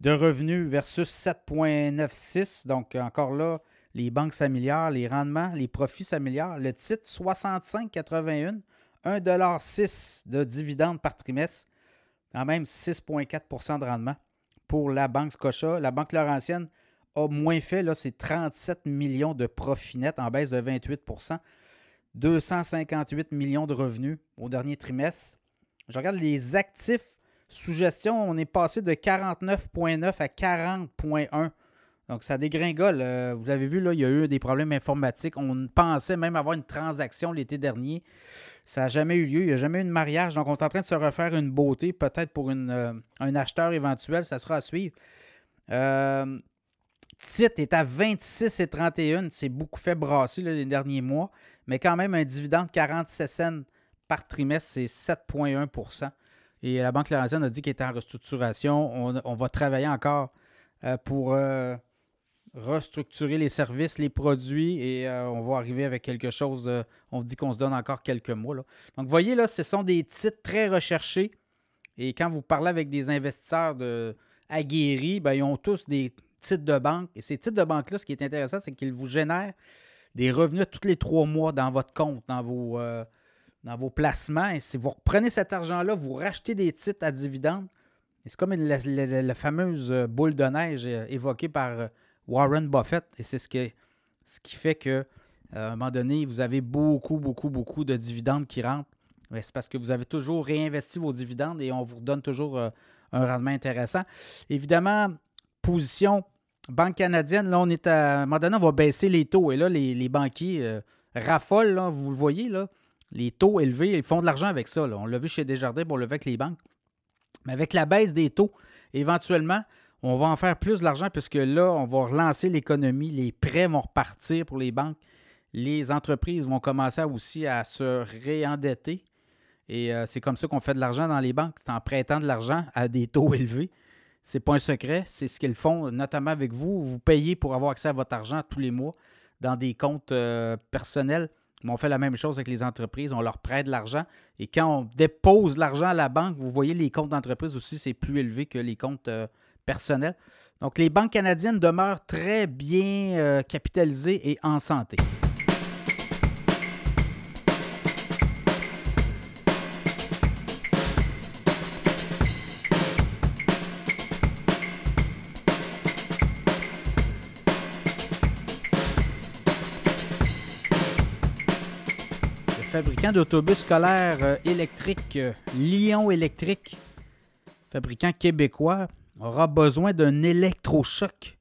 de revenus versus 7,96. Donc, encore là, les banques s'améliorent, les rendements, les profits s'améliorent. Le titre, 65,81, 1,6 de dividendes par trimestre, quand même 6,4% de rendement pour la Banque Scotia. La Banque Laurentienne a moins fait, là, c'est 37 millions de profits nets en baisse de 28% 258 millions de revenus au dernier trimestre. Je regarde les actifs sous gestion, on est passé de 49,9 à 40,1 donc, ça dégringole. Euh, vous l'avez vu, là, il y a eu des problèmes informatiques. On pensait même avoir une transaction l'été dernier. Ça n'a jamais eu lieu. Il n'y a jamais eu de mariage. Donc, on est en train de se refaire une beauté, peut-être pour une, euh, un acheteur éventuel. Ça sera à suivre. Euh, titre est à 26,31. C'est beaucoup fait brasser les derniers mois. Mais quand même, un dividende de 47 cents par trimestre, c'est 7,1% Et la Banque Laurentienne a dit qu'elle était en restructuration. On, on, va travailler encore pour restructurer les services, les produits et euh, on va arriver avec quelque chose. Euh, on dit qu'on se donne encore quelques mois. Donc, vous voyez, là, ce sont des titres très recherchés. Et quand vous parlez avec des investisseurs aguerris, ben, ils ont tous des titres de banque. Et ces titres de banque-là, ce qui est intéressant, c'est qu'ils vous génèrent des revenus tous les trois mois dans votre compte, dans vos, euh, dans vos placements. Et si vous reprenez cet argent-là, vous rachetez des titres à dividendes. c'est comme la, fameuse boule de neige évoquée par Warren Buffett. Et c'est ce, qui fait que à un moment donné, vous avez beaucoup, beaucoup, beaucoup de dividendes qui rentrent. C'est parce que vous avez toujours réinvesti vos dividendes et on vous redonne toujours euh, un rendement intéressant. Évidemment, position Banque canadienne, là, on est à, un moment donné, on va baisser les taux. Et là, les, banquiers euh, raffolent, là, vous le voyez, là, les taux élevés, ils font de l'argent avec ça. On l'a vu chez Desjardins, pour le avec les banques. Mais avec la baisse des taux, éventuellement, on va en faire plus d'argent puisque là, on va relancer l'économie, les prêts vont repartir pour les banques, les entreprises vont commencer aussi à se réendetter. Et euh, c'est comme ça qu'on fait de l'argent dans les banques, c'est en prêtant de l'argent à des taux élevés. C'est pas un secret, c'est ce qu'ils font, notamment avec vous. Vous payez pour avoir accès à votre argent tous les mois dans des comptes euh, personnels. on fait la même chose avec les entreprises, on leur prête de l'argent. Et quand on dépose l'argent à la banque, vous voyez, les comptes d'entreprise aussi, c'est plus élevé que les comptes euh, personnel. Donc, les banques canadiennes demeurent très bien euh, capitalisées et en santé. Le fabricant d'autobus scolaires euh, électriques euh, Lyon Électrique, fabricant québécois, aura besoin d'un électrochoc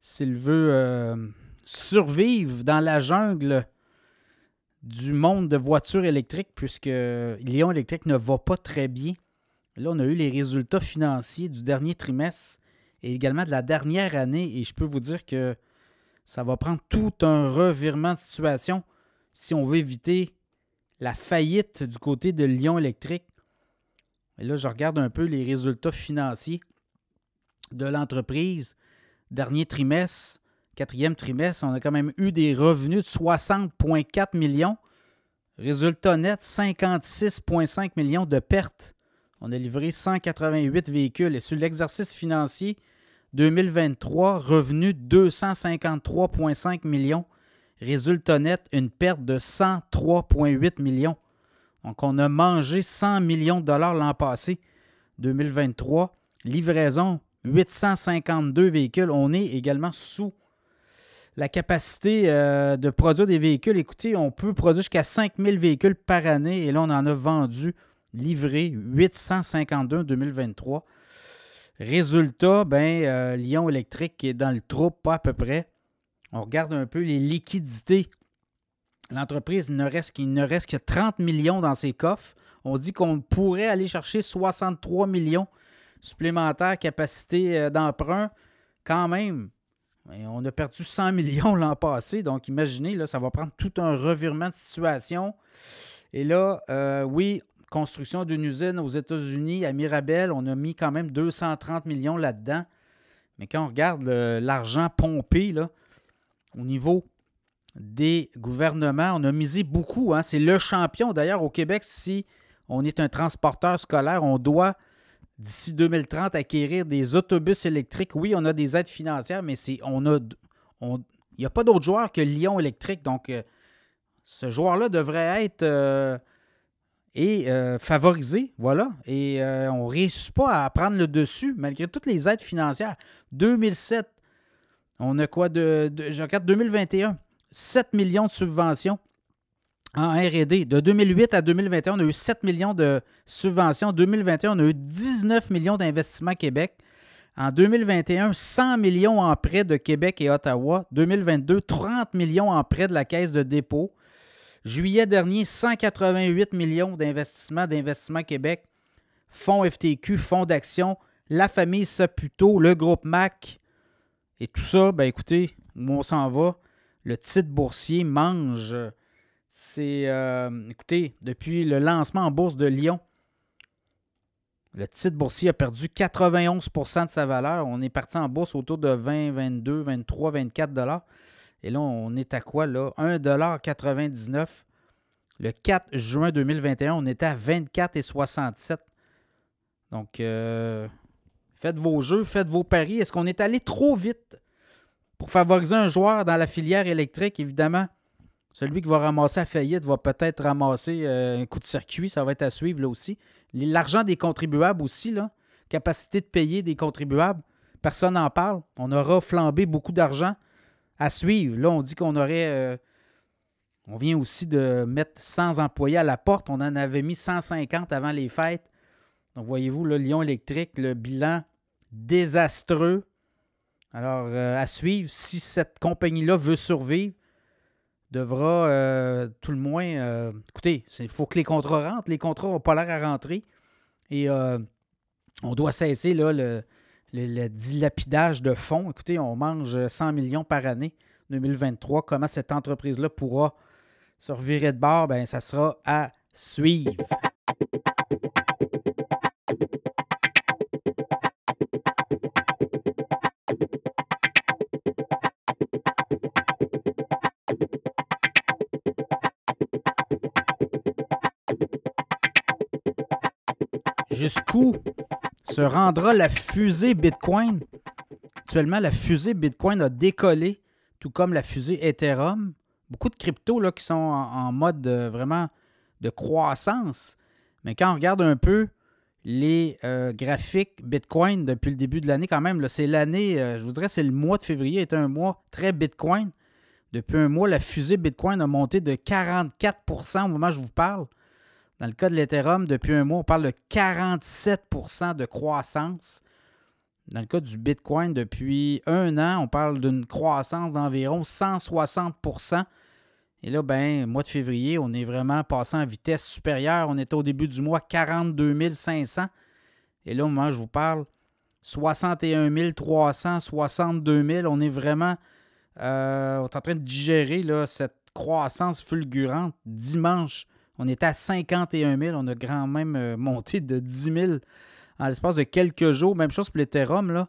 s'il veut euh, survivre dans la jungle du monde de voitures électriques, puisque Lyon Électrique ne va pas très bien. Là, on a eu les résultats financiers du dernier trimestre et également de la dernière année, et je peux vous dire que ça va prendre tout un revirement de situation si on veut éviter la faillite du côté de Lyon Électrique. Et là, je regarde un peu les résultats financiers de l'entreprise, dernier trimestre, quatrième trimestre, on a quand même eu des revenus de 60,4 millions. Résultat net, 56,5 millions de pertes. On a livré 188 véhicules. Et sur l'exercice financier 2023, revenu 253,5 millions. Résultat net, une perte de 103,8 millions. Donc, on a mangé 100 millions de dollars l'an passé, 2023. Livraison, 852 véhicules. On est également sous la capacité euh, de produire des véhicules. Écoutez, on peut produire jusqu'à 5000 véhicules par année et là, on en a vendu, livré 852 en 2023. Résultat, ben, euh, Lyon Électrique est dans le trou, pas à peu près. On regarde un peu les liquidités. L'entreprise, ne reste, qu'il ne reste que 30 millions dans ses coffres. On dit qu'on pourrait aller chercher 63 millions supplémentaires capacité euh, d'emprunt. Quand même, on a perdu 100 [LAUGHS] millions l'an passé. Donc, imaginez, là, ça va prendre tout un revirement de situation. Et là, euh, oui, construction d'une usine aux États-Unis, à Mirabel, on a mis quand même 230 millions là-dedans. Mais quand on regarde l'argent pompé, là, au niveau des gouvernements, on a misé beaucoup. Hein. C'est le champion. D'ailleurs, au Québec, si on est un transporteur scolaire, on doit d'ici 2030 acquérir des autobus électriques. Oui, on a des aides financières, mais c'est on a il n'y a pas d'autre joueur que Lyon électrique. Donc, euh, ce joueur-là devrait être euh, et, euh, favorisé. Voilà. Et on ne réussit pas à prendre le dessus malgré toutes les aides financières. 2007, on a quoi de, de regarde 2021, 7 millions de subventions en RD. De 2008 à 2021, on a eu 7 millions de subventions. En 2021, on a eu 19 millions d'investissements Québec. En 2021, 100 millions en prêts de Québec et Ottawa. 2022, 30 millions en prêts de la Caisse de dépôt. Juillet dernier, 188 millions d'investissements d'Investissement Québec, Fonds FTQ, Fonds d'action, la famille Saputo, le groupe MAC. Et tout ça, ben écoutez, on s'en va. Le titre boursier mange c'est, euh, écoutez, depuis le lancement en bourse de Lyon, le titre boursier a perdu 91% de sa valeur. On est parti en bourse autour de 20, 22, 23, 24 dollars. Et là, on est à quoi, là? 1,99 Le 4 juin 2021, on était à 24,67 Donc, euh, faites vos jeux, faites vos paris. Est-ce qu'on est allé trop vite pour favoriser un joueur dans la filière électrique? Évidemment, celui qui va ramasser la faillite va peut-être ramasser euh, un coup de circuit. Ça va être à suivre là aussi. L'argent des contribuables aussi, là, capacité de payer des contribuables, personne n'en parle. On aura flambé beaucoup d'argent à suivre. Là, on dit qu'on aurait. Euh, on vient aussi de mettre 100 employés à la porte. On en avait mis 150 avant les fêtes. Donc, voyez-vous, le Lyon électrique, le bilan désastreux. Alors, euh, à suivre, si cette compagnie-là veut survivre, devra euh, tout le moins. Euh, écoutez, il faut que les contrats rentrent. Les contrats n'ont pas l'air à rentrer. Et euh, on doit cesser le, dilapidage de fonds. Écoutez, on mange 100 millions par année 2023. Comment cette entreprise-là pourra se revirer de bord? Bien, ça sera à suivre. Jusqu'où se rendra la fusée Bitcoin? Actuellement, la fusée Bitcoin a décollé, tout comme la fusée Ethereum. Beaucoup de cryptos qui sont en, mode vraiment de croissance. Mais quand on regarde un peu les euh, graphiques Bitcoin depuis le début de l'année, quand même, c'est l'année, euh, je vous dirais, c'est le mois de février, est un mois très Bitcoin. Depuis un mois, la fusée Bitcoin a monté de 44% au moment où je vous parle. Dans le cas de l'Ethereum, depuis un mois, on parle de 47% de croissance. Dans le cas du Bitcoin, depuis un an, on parle d'une croissance d'environ 160% Et là, ben, mois de février, on est vraiment passé en vitesse supérieure. On était au début du mois 42 500. Et là, au moment où je vous parle, 61 300, 62 000. On est vraiment euh, en train de digérer là, cette croissance fulgurante. Dimanche, on était à 51 000. On a grand même euh, monté de 10 000 en l'espace de quelques jours. Même chose pour l'Ethereum. Là.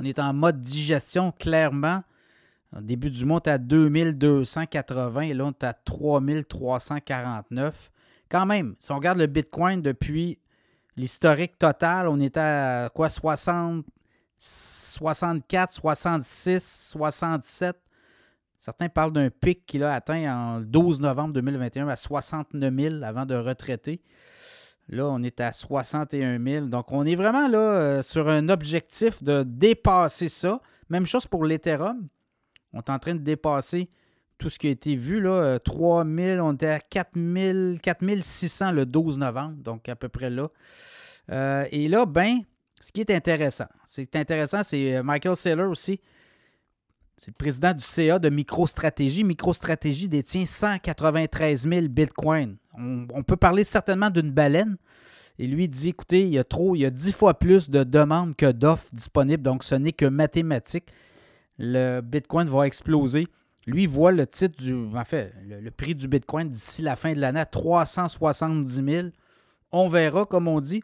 On est en mode digestion, clairement. Au début du mois, on est à 2280 et là, on est à 3349. Quand même, si on regarde le Bitcoin depuis l'historique total, on était à quoi? 60, 64, 66, 67. Certains parlent d'un pic qu'il a atteint en 12 novembre 2021 à 69 000 avant de retraiter. Là, on est à 61 000. Donc, on est vraiment là euh, sur un objectif de dépasser ça. Même chose pour l'Ethereum. On est en train de dépasser tout ce qui a été vu. Là, 3000, on était à 4000, 4600 le 12 novembre, donc à peu près là. et là, ben, ce qui est intéressant, c'est intéressant, c'est Michael Saylor aussi. C'est le président du CA de MicroStratégie. MicroStratégie détient 193 000 bitcoins. On, peut parler certainement d'une baleine. Et lui dit écoutez, il y a trop, il y a 10 fois plus de demandes que d'offres disponibles, donc ce n'est que mathématique. Le bitcoin va exploser. Lui voit le titre du. En fait, le, prix du bitcoin d'ici la fin de l'année à 370 000. On verra, comme on dit.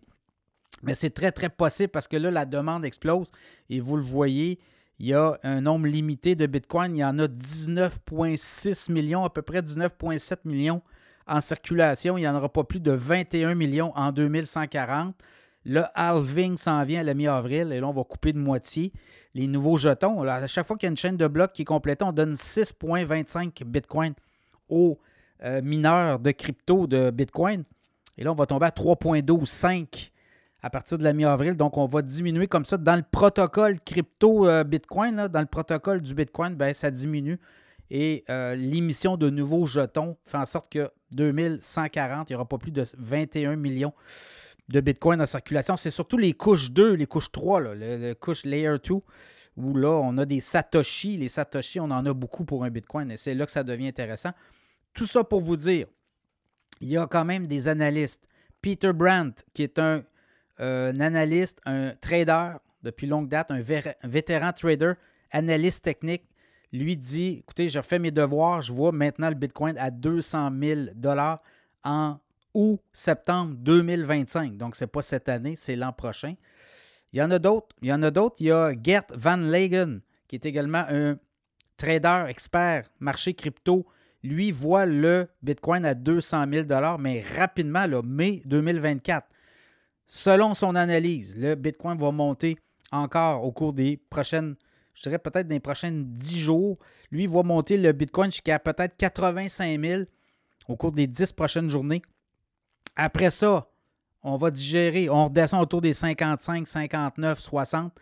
Mais c'est très, très possible parce que là, la demande explose. Et vous le voyez, il y a un nombre limité de Bitcoin. Il y en a 19,6 millions, à peu près 19,7 millions en circulation. Il n'y en aura pas plus de 21 millions en 2140. Le halving s'en vient à la mi-avril et là, on va couper de moitié les nouveaux jetons. à chaque fois qu'il y a une chaîne de blocs qui est complétée, on donne 6,25 Bitcoin aux euh, mineurs de crypto de Bitcoin. Et là, on va tomber à 3,125 à partir de la mi-avril. Donc, on va diminuer comme ça. Dans le protocole crypto euh, Bitcoin, dans le protocole du Bitcoin, ben, ça diminue. Et euh, l'émission de nouveaux jetons fait en sorte que 2140, il n'y aura pas plus de 21 millions de Bitcoin en circulation. C'est surtout les couches 2, les couches 3, là, les, couches Layer 2, où là, on a des Satoshi. Les Satoshi, on en a beaucoup pour un Bitcoin et c'est là que ça devient intéressant. Tout ça pour vous dire, il y a quand même des analystes. Peter Brandt, qui est un un analyste, un trader depuis longue date, un, vétéran trader, analyste technique, lui dit écoutez, je refais mes devoirs, je vois maintenant le Bitcoin à 200 000 en août, septembre 2025. Donc, ce n'est pas cette année, c'est l'an prochain. Il y en a d'autres. Il y en a d'autres. Il y a Gert Van Legen, qui est également un trader expert marché crypto. Lui voit le Bitcoin à 200 000 mais rapidement, là, mai 2024. Selon son analyse, le Bitcoin va monter encore au cours des prochaines, je dirais peut-être des prochaines 10 jours. Lui va monter le Bitcoin jusqu'à peut-être 85 000 au cours des 10 prochaines journées. Après ça, on va digérer, on redescend autour des 55, 59, 60.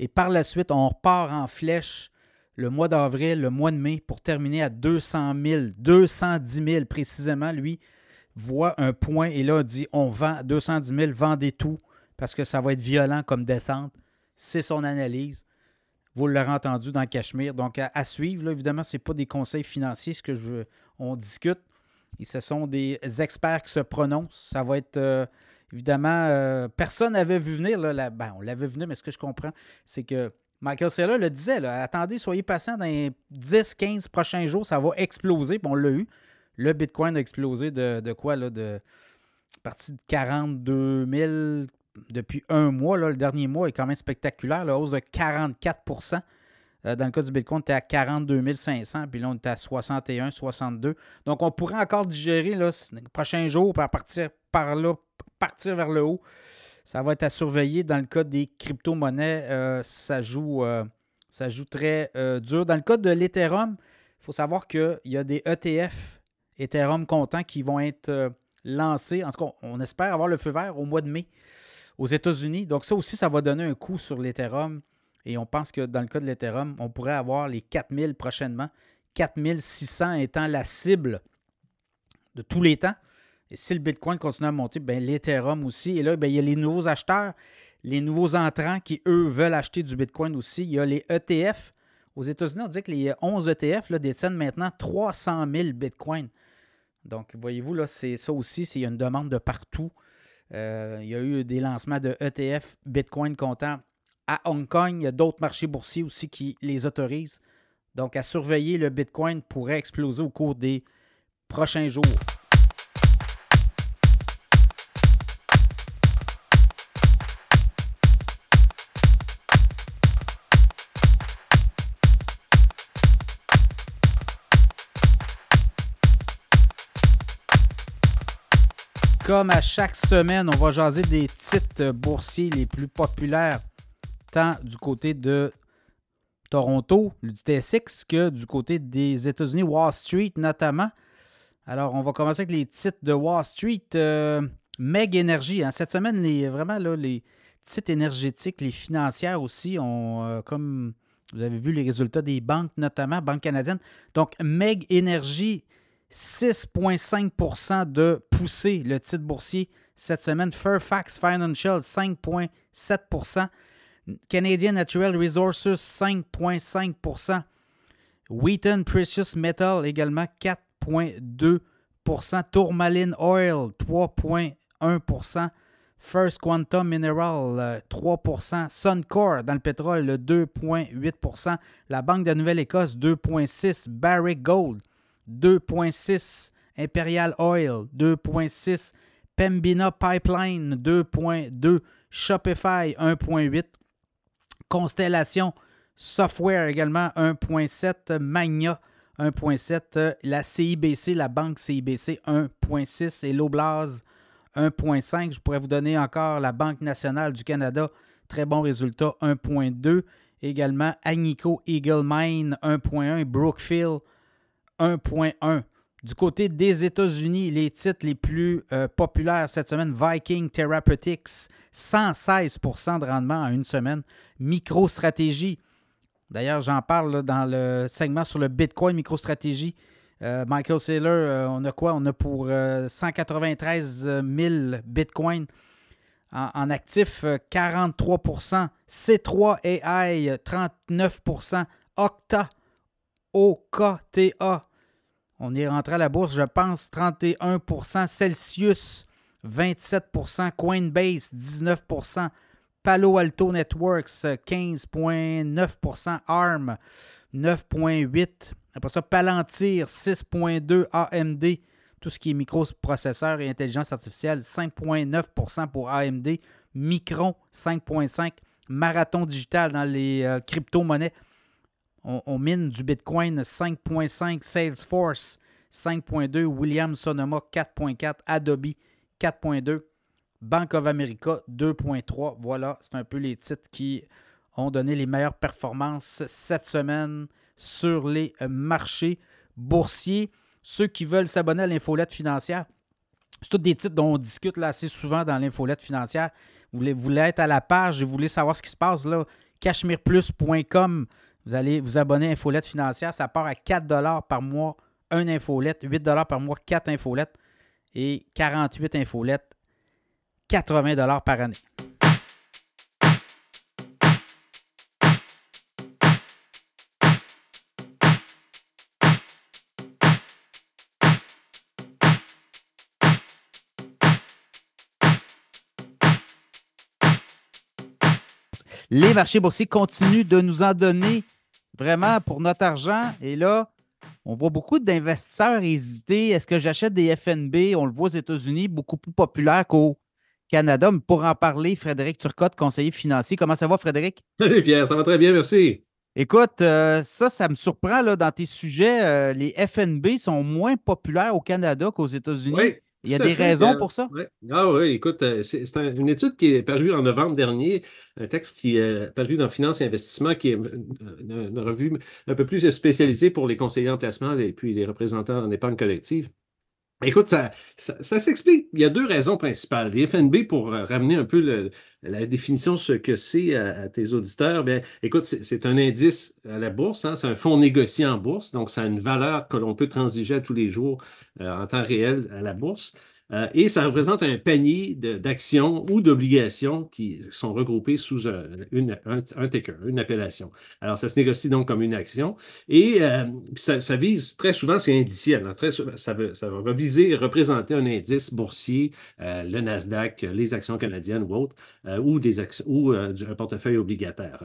Et par la suite, on repart en flèche le mois d'avril, le mois de mai, pour terminer à 200 000, 210 000 précisément. Lui, voit un point et là dit on vend 210 000, vendez tout parce que ça va être violent comme descente. C'est son analyse. Vous l'aurez entendu dans Cachemire. Donc, à, suivre, évidemment, ce n'est pas des conseils financiers, ce que je veux, on discute. Et ce sont des experts qui se prononcent. Ça va être euh, évidemment. Euh, personne n'avait vu venir. Là, ben, on l'avait vu venir, mais ce que je comprends, c'est que Michael Saylor le disait attendez, soyez patient dans les 10-15 prochains jours, ça va exploser. On l'a eu. Le Bitcoin a explosé de, quoi? Là, de partie de 42 000 depuis un mois. Le dernier mois est quand même spectaculaire. La hausse de 44% euh, Dans le cas du Bitcoin, était à 42 500, puis là, on était à 61, 62. Donc, on pourrait encore digérer là, les prochains jours, à partir par là, partir vers le haut. Ça va être à surveiller. Dans le cas des crypto-monnaies, euh, ça, joue, euh, ça joue très dur. Dans le cas de l'Ethereum, il faut savoir qu'il y a des ETF Ethereum content qui vont être euh, lancés. En tout cas, on espère avoir le feu vert au mois de mai aux États-Unis. Donc ça aussi, ça va donner un coup sur l'Ethereum. Et on pense que dans le cas de l'Ethereum, on pourrait avoir les 4000 prochainement. 4600 étant la cible de tous les temps. Et si le Bitcoin continue à monter, ben l'Ethereum aussi. Et là, ben, il y a les nouveaux acheteurs, les nouveaux entrants qui, eux, veulent acheter du Bitcoin aussi. Il y a les ETF. Aux États-Unis, on dit que les 11 ETF là, détiennent maintenant 300 000 Bitcoins. Donc, voyez-vous, là, c'est ça aussi, a une demande de partout. Euh, il y a eu des lancements de ETF Bitcoin comptant à Hong Kong. Il y a d'autres marchés boursiers aussi qui les autorisent. Donc, à surveiller, le Bitcoin pourrait exploser au cours des prochains jours. Comme à chaque semaine, on va jaser des titres boursiers les plus populaires, tant du côté de Toronto, du TSX, que du côté des États-Unis, Wall Street notamment. Alors, on va commencer avec les titres de Wall Street. Euh, Meg Energy, hein. cette semaine, les, vraiment, les titres énergétiques, les financières aussi, ont euh, comme Vous avez vu les résultats des banques, notamment Banque canadienne. Donc, Meg Energy, 6,5% de poussée, le titre boursier cette semaine. Fairfax Financial, 5,7% Canadian Natural Resources, 5,5% Wheaton Precious Metal, également 4,2% Tourmaline Oil, 3,1% First Quantum Mineral, 3% Suncor dans le pétrole, 2,8% La Banque de Nouvelle-Écosse, 2,6% Barrick Gold, 2,6 Imperial Oil, 2,6 Pembina Pipeline, 2,2 Shopify, 1,8 Constellation Software également, 1,7 Magna, 1,7 La CIBC, la banque CIBC, 1,6 et l'Oblaz, 1,5. Je pourrais vous donner encore la Banque nationale du Canada, très bon résultat, 1,2. Également Agnico Eagle Mine, 1,1. Brookfield, 1,1. Du côté des États-Unis, les titres les plus euh, populaires cette semaine, Viking Therapeutics, 116% de rendement en une semaine. MicroStratégie, d'ailleurs j'en parle dans le segment sur le Bitcoin MicroStratégie. Euh, Michael Saylor, euh, on a quoi? On a pour 193 000 Bitcoin en, en actifs, 43% C3 AI, 39% Octa, OKTA, on est rentré à la bourse, je pense, 31% Celsius, 27% Coinbase, 19% Palo Alto Networks, 15,9% ARM, 9,8 Après ça, Palantir, 6,2 AMD, tout ce qui est microprocesseur et intelligence artificielle, 5,9% pour AMD, Micron, 5,5% Marathon Digital dans les euh, crypto-monnaies, on, mine du Bitcoin 5.5, Salesforce 5.2, Williams Sonoma 4.4, Adobe 4.2, Bank of America 2.3. Voilà, c'est un peu les titres qui ont donné les meilleures performances cette semaine sur les marchés boursiers. Ceux qui veulent s'abonner à l'infolette financière, c'est tous des titres dont on discute assez souvent dans l'infolette financière. Vous voulez, voulez être à la page et vous voulez savoir ce qui se passe là, cachemireplus.com vous allez vous abonner à Infolette financière. Ça part à 4 par mois, un infolette, 8 par mois, 4 infolettes et 48 infolettes, 80 par année. Les marchés boursiers continuent de nous en donner vraiment pour notre argent. Et là, on voit beaucoup d'investisseurs hésiter. Est-ce que j'achète des FNB? On le voit aux États-Unis, beaucoup plus populaire qu'au Canada. Mais pour en parler, Frédéric Turcotte, conseiller financier. Comment ça va, Frédéric? [LAUGHS] Salut Pierre, ça va très bien, merci. Écoute, euh, ça, ça me surprend là, dans tes sujets. Euh, les FNB sont moins populaires au Canada qu'aux États-Unis. Oui. Il y a des raisons pour ça? Ah oui, écoute, euh, c'est une étude qui est parue en novembre dernier, un texte qui est paru dans Finance et Investissement, qui est une, revue un peu plus spécialisée pour les conseillers en placement et puis les représentants en épargne collective. Écoute, ça, ça, s'explique. Il y a deux raisons principales. Les pour euh, ramener un peu la définition de ce que c'est à, tes auditeurs, bien, écoute, c'est un indice à la bourse, hein, c'est un fonds négocié en bourse, donc ça a une valeur que l'on peut transiger à tous les jours euh, en temps réel à la bourse. Euh, et ça représente un panier d'actions ou d'obligations qui sont regroupées sous un, une, un, ticker, une appellation. Alors, ça se négocie donc comme une action. Et euh, ça, vise très souvent, c'est indiciel. Hein, ça, va viser et représenter un indice boursier, euh, le Nasdaq, les actions canadiennes ou autres, ou, ou un portefeuille obligataire.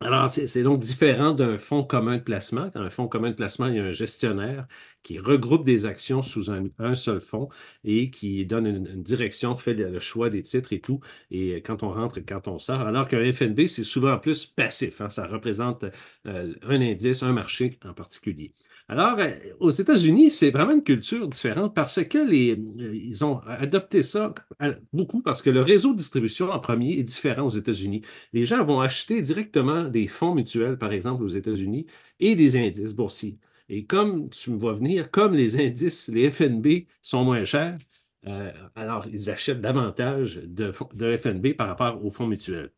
Alors, c'est donc différent d'un fonds commun de placement. Dans un fonds commun de placement, il y a un gestionnaire qui regroupe des actions sous un, seul fonds et qui donne une, direction, fait le, choix des titres et tout, et quand on rentre et quand on sort. Alors qu'un FNB, c'est souvent plus passif. Hein. ça représente euh, un indice, un marché en particulier. Alors, euh, aux États-Unis, c'est vraiment une culture différente parce que les, euh, ils ont adopté ça euh, beaucoup parce que le réseau de distribution en premier est différent aux États-Unis. Les gens vont acheter directement des fonds mutuels, par exemple, aux États-Unis, et des indices boursiers. Et comme tu me vois venir, comme les indices, les FNB sont moins chers, alors ils achètent davantage de, de FNB par rapport aux fonds mutuels.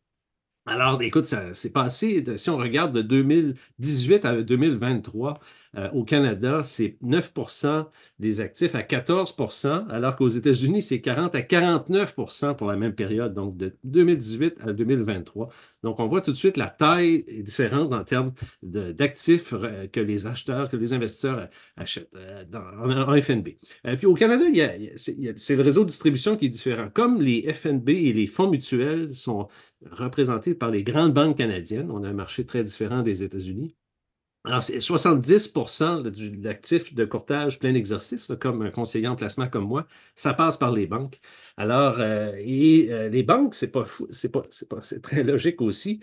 Alors, écoute, ça s'est passé, si on regarde de 2018 à 2023, euh, au Canada, c'est 9% des actifs à 14% alors qu'aux États-Unis, c'est 40 à 49% pour la même période, donc de 2018 à 2023. Donc, on voit tout de suite la taille différente en termes d'actifs euh, que les acheteurs, que les investisseurs achètent euh, en, FNB. puis au Canada, c'est le réseau de distribution qui est différent. Comme les FNB et les fonds mutuels sont représentés par les grandes banques canadiennes, on a un marché très différent des États-Unis. Alors, c'est 70% de l'actif de courtage plein exercice, comme un conseiller en placement comme moi, ça passe par les banques. Alors, euh, et euh, les banques, c'est pas fou, c'est pas, c'est très logique aussi,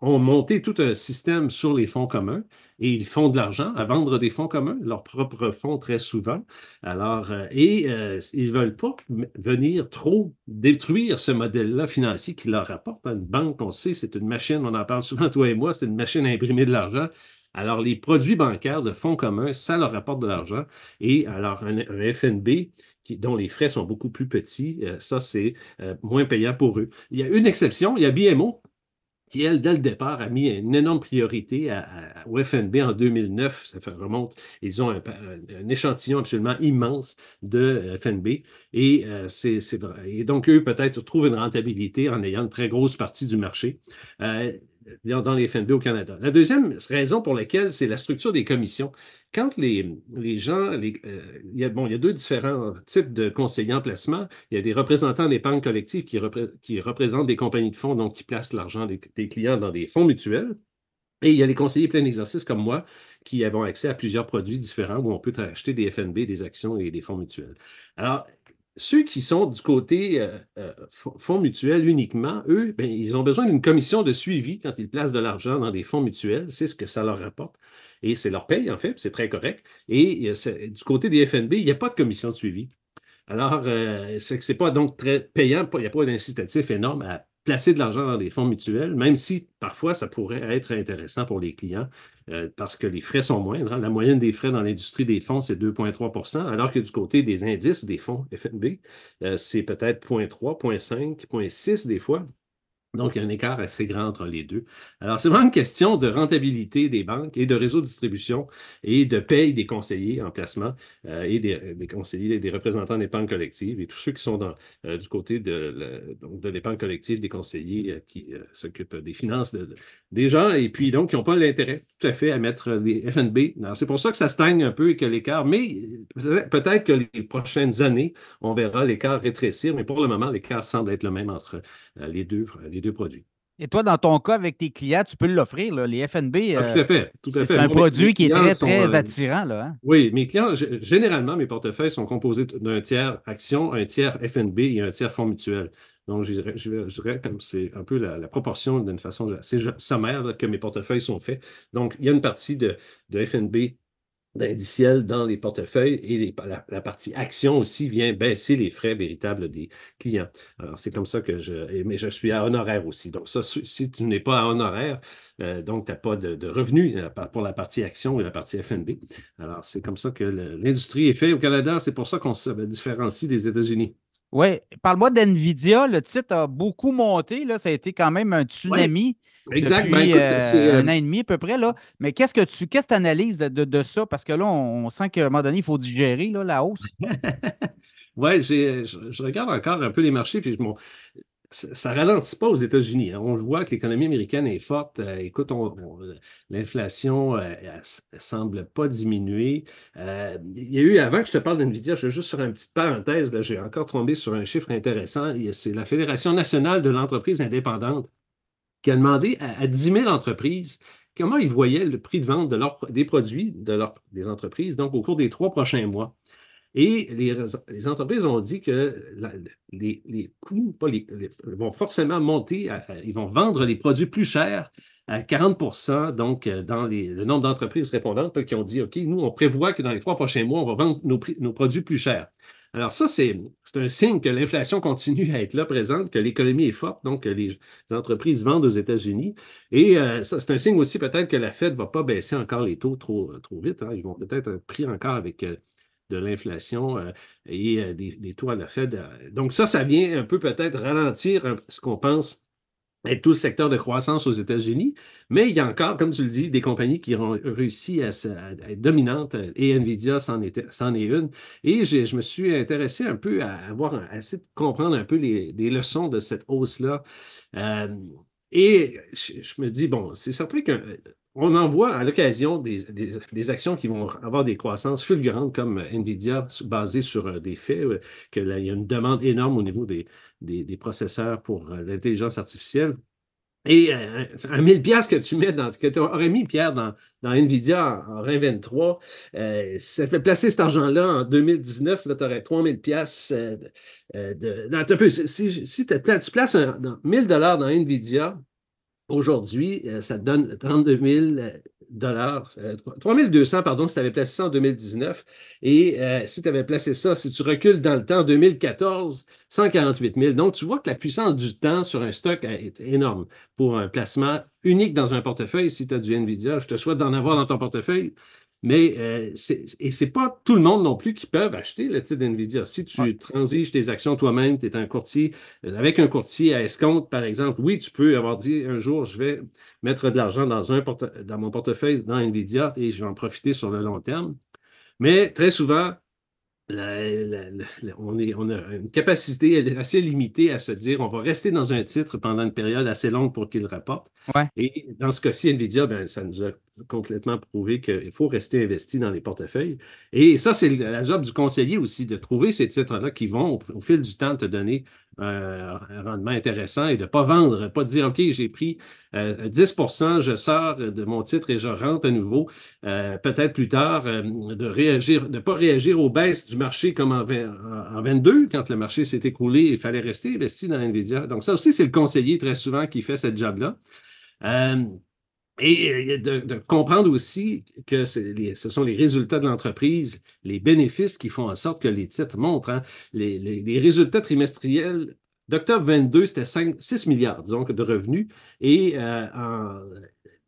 ont monté tout un système sur les fonds communs et ils font de l'argent à vendre des fonds communs, leurs propres fonds très souvent. Alors, euh, et ils ne veulent pas venir trop détruire ce modèle-là financier qui leur rapporte. Une banque, on sait, c'est une machine, on en parle souvent, toi et moi, c'est une machine à imprimer de l'argent. Alors, les produits bancaires de fonds communs, ça leur rapporte de l'argent. Et alors, un, FNB dont les frais sont beaucoup plus petits, euh, ça, c'est euh, moins payant pour eux. Il y a une exception, il y a BMO qui, elle, dès le départ, a mis une énorme priorité au FNB en 2009. Ça fait remonte. Ils ont un, échantillon absolument immense de euh, FNB. Et, c'est, et donc, eux, peut-être, trouvent une rentabilité en ayant une très grosse partie du marché dans les FNB au Canada. La deuxième raison pour laquelle, c'est la structure des commissions. Quand les, gens, euh, il, y a, bon, il y a deux différents types de conseillers en placement. Il y a des représentants d'épargne collective qui, qui, représentent des compagnies de fonds, donc qui placent l'argent des, des, clients dans des fonds mutuels. Et il y a les conseillers plein exercice comme moi qui avons accès à plusieurs produits différents où on peut acheter des FNB, des actions et des fonds mutuels. Alors, ceux qui sont du côté euh, euh, fonds mutuels uniquement, eux, ben, ils ont besoin d'une commission de suivi quand ils placent de l'argent dans des fonds mutuels. C'est ce que ça leur rapporte. Et c'est leur paye, en fait, c'est très correct. Et euh, du côté des FNB, il n'y a pas de commission de suivi. Alors, c'est ce n'est pas donc très payant, il n'y a pas d'incitatif énorme à placer de l'argent dans des fonds mutuels, même si parfois ça pourrait être intéressant pour les clients euh, parce que les frais sont moindres. Hein. La moyenne des frais dans l'industrie des fonds, c'est 2,3% alors que du côté des indices des fonds FNB, euh, c'est peut-être 0,3, 0,5, 0,6 des fois. Donc, il y a un écart assez grand entre les deux. Alors, c'est vraiment une question de rentabilité des banques et de réseau de distribution et de paye des conseillers en placement euh, et des, conseillers, des représentants d'épargne collective et tous ceux qui sont euh, du côté de, de l'épargne collective, des conseillers euh, qui s'occupent des finances des gens et puis donc qui n'ont pas l'intérêt tout à fait à mettre des FNB. Alors, c'est pour ça que ça stagne un peu et que l'écart, mais peut-être que les prochaines années, on verra l'écart rétrécir, mais pour le moment, l'écart semble être le même entre les les deux produits. Et toi, dans ton cas, avec tes clients, tu peux l'offrir, les FNB. Ah, tout à fait. C'est un produit qui est très, très euh, attirant. Là, hein? Oui, mes clients, généralement, mes portefeuilles sont composés d'un tiers action, un tiers FNB et un tiers fonds mutuel. Donc, je dirais, comme c'est un peu la, proportion d'une façon assez sommaire que mes portefeuilles sont faits. Donc, il y a une partie de, de FNB d'indiciel dans les portefeuilles et la, partie action aussi vient baisser les frais véritables des clients. Alors, c'est comme ça que je. Mais je suis à honoraire aussi. Donc, ça, si tu n'es pas à honoraire, euh, donc tu n'as pas de, revenus euh, pour la partie action et la partie FNB. Alors, c'est comme ça que l'industrie est faite au Canada. C'est pour ça qu'on se différencie des États-Unis. Oui, parle-moi d'NVIDIA. Le titre a beaucoup monté. Là. Ça a été quand même un tsunami. Exact. Ben, depuis, euh, un an et demi à peu près. Là. Mais qu'est-ce que tu qu'est-ce analyses de, ça? Parce que là, on, sent qu'à un moment donné, il faut digérer là, la hausse. [LAUGHS] oui, je, je, regarde encore un peu les marchés, puis ça ne ralentit pas aux États-Unis. Hein. On voit que l'économie américaine est forte. Euh, écoute, l'inflation ne semble pas diminuer. Euh, il y a eu, avant que je te parle d'NVIDIA, je vais juste sur une petite parenthèse, j'ai encore tombé sur un chiffre intéressant. C'est la Fédération nationale de l'entreprise indépendante qui a demandé à, 10 000 entreprises comment ils voyaient le prix de vente de des produits de des entreprises, donc au cours des trois prochains mois. Et les, entreprises ont dit que les, coûts vont forcément monter, ils vont vendre les produits plus chers à 40 donc dans le nombre d'entreprises répondantes qui ont dit, OK, nous, on prévoit que dans les trois prochains mois, on va vendre nos produits plus chers. Alors ça, c'est un signe que l'inflation continue à être là présente, que l'économie est forte, donc que les, entreprises vendent aux États-Unis. Et euh, ça, c'est un signe aussi peut-être que la Fed ne va pas baisser encore les taux trop, trop vite. Hein. Ils vont peut-être être pris encore avec euh, de l'inflation euh, et des, taux à la Fed. Donc ça, ça vient un peu peut-être ralentir ce qu'on pense tout le secteur de croissance aux États-Unis, mais il y a encore, comme tu le dis, des compagnies qui ont réussi à, être dominantes, et Nvidia c'en est, une. Et je me suis intéressé un peu à à essayer de comprendre un peu les, leçons de cette hausse-là. Euh, et je, me dis, bon, c'est certain qu'on en voit à l'occasion des, actions qui vont avoir des croissances fulgurantes comme NVIDIA basées sur euh, des faits, euh, qu'il y a une demande énorme au niveau des, des, processeurs pour euh, l'intelligence artificielle. Et un 1000 pièces que tu mets dans, que tu aurais mis, Pierre, dans, dans NVIDIA en, 2023, ça fait placer cet argent-là en 2019, là, tu aurais 3000 pièces de, si, si tu places un, 1000 dollars dans NVIDIA, aujourd'hui, ça te donne 32 000 dollars, 3200, pardon, si tu avais placé ça en 2019. Et euh, si tu avais placé ça, si tu recules dans le temps, 2014, 148 000. Donc, tu vois que la puissance du temps sur un stock est énorme pour un placement unique dans un portefeuille. Si tu as du NVIDIA, je te souhaite d'en avoir dans ton portefeuille. Mais euh, et ce n'est pas tout le monde non plus qui peut acheter le titre d'NVIDIA. Si tu transiges tes actions toi-même, tu es un courtier, euh, avec un courtier à escompte, par exemple, oui, tu peux avoir dit un jour, je vais mettre de l'argent dans, un dans mon portefeuille dans NVIDIA et je vais en profiter sur le long terme. Mais très souvent, on, est, on, a une capacité assez limitée à se dire on va rester dans un titre pendant une période assez longue pour qu'il rapporte. Et dans ce cas-ci, NVIDIA, ben, ça nous a complètement prouvé qu'il faut rester investi dans les portefeuilles. Et ça, c'est la job du conseiller aussi, de trouver ces titres-là qui vont, au, fil du temps, te donner euh, un rendement intéressant et de ne pas vendre, pas dire OK, j'ai pris 10% euh, je sors de mon titre et je rentre à nouveau, euh, peut-être plus tard, de réagir, de ne pas réagir aux baisses du marché comme en, en 22, quand le marché s'est écroulé, il fallait rester investi dans Nvidia. Donc, ça aussi, c'est le conseiller très souvent qui fait cette job-là. Et de, comprendre aussi que ce sont les résultats de l'entreprise, les bénéfices qui font en sorte que les titres montrent. Hein. Les, résultats trimestriels d'octobre 22, c'était 6 milliards, de revenus. Et euh,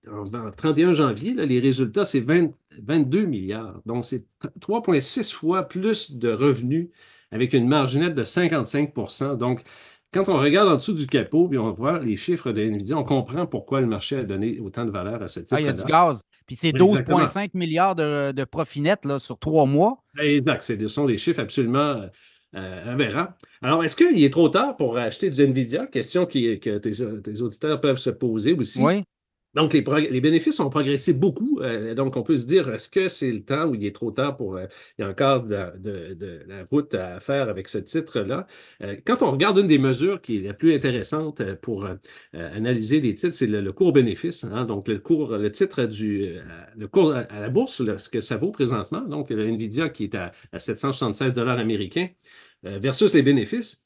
en, 31 janvier, les résultats, c'est 22 milliards. Donc, c'est 3,6 fois plus de revenus avec une marge nette de 55% Donc, quand on regarde en dessous du capot, puis on voit les chiffres de NVIDIA, on comprend pourquoi le marché a donné autant de valeur à ce titre. Ah, il y a du gaz. Puis c'est 12,5 milliards de, de profit net là, sur trois mois. Exact. Ce sont des chiffres absolument euh, aberrants. Alors, est-ce qu'il est trop tard pour acheter du NVIDIA? Question que tes, auditeurs peuvent se poser aussi. Oui. Donc, les, bénéfices ont progressé beaucoup. Euh, donc, on peut se dire, est-ce que c'est le temps où il est trop tard pour... Euh, il y a encore de, la route à faire avec ce titre-là? Euh, quand on regarde une des mesures qui est la plus intéressante pour analyser les titres, c'est le, cours-bénéfice. Hein. donc, le cours, le titre du... le cours à, la bourse, ce que ça vaut présentement. Donc, le NVIDIA qui est à, à 776 américains versus les bénéfices.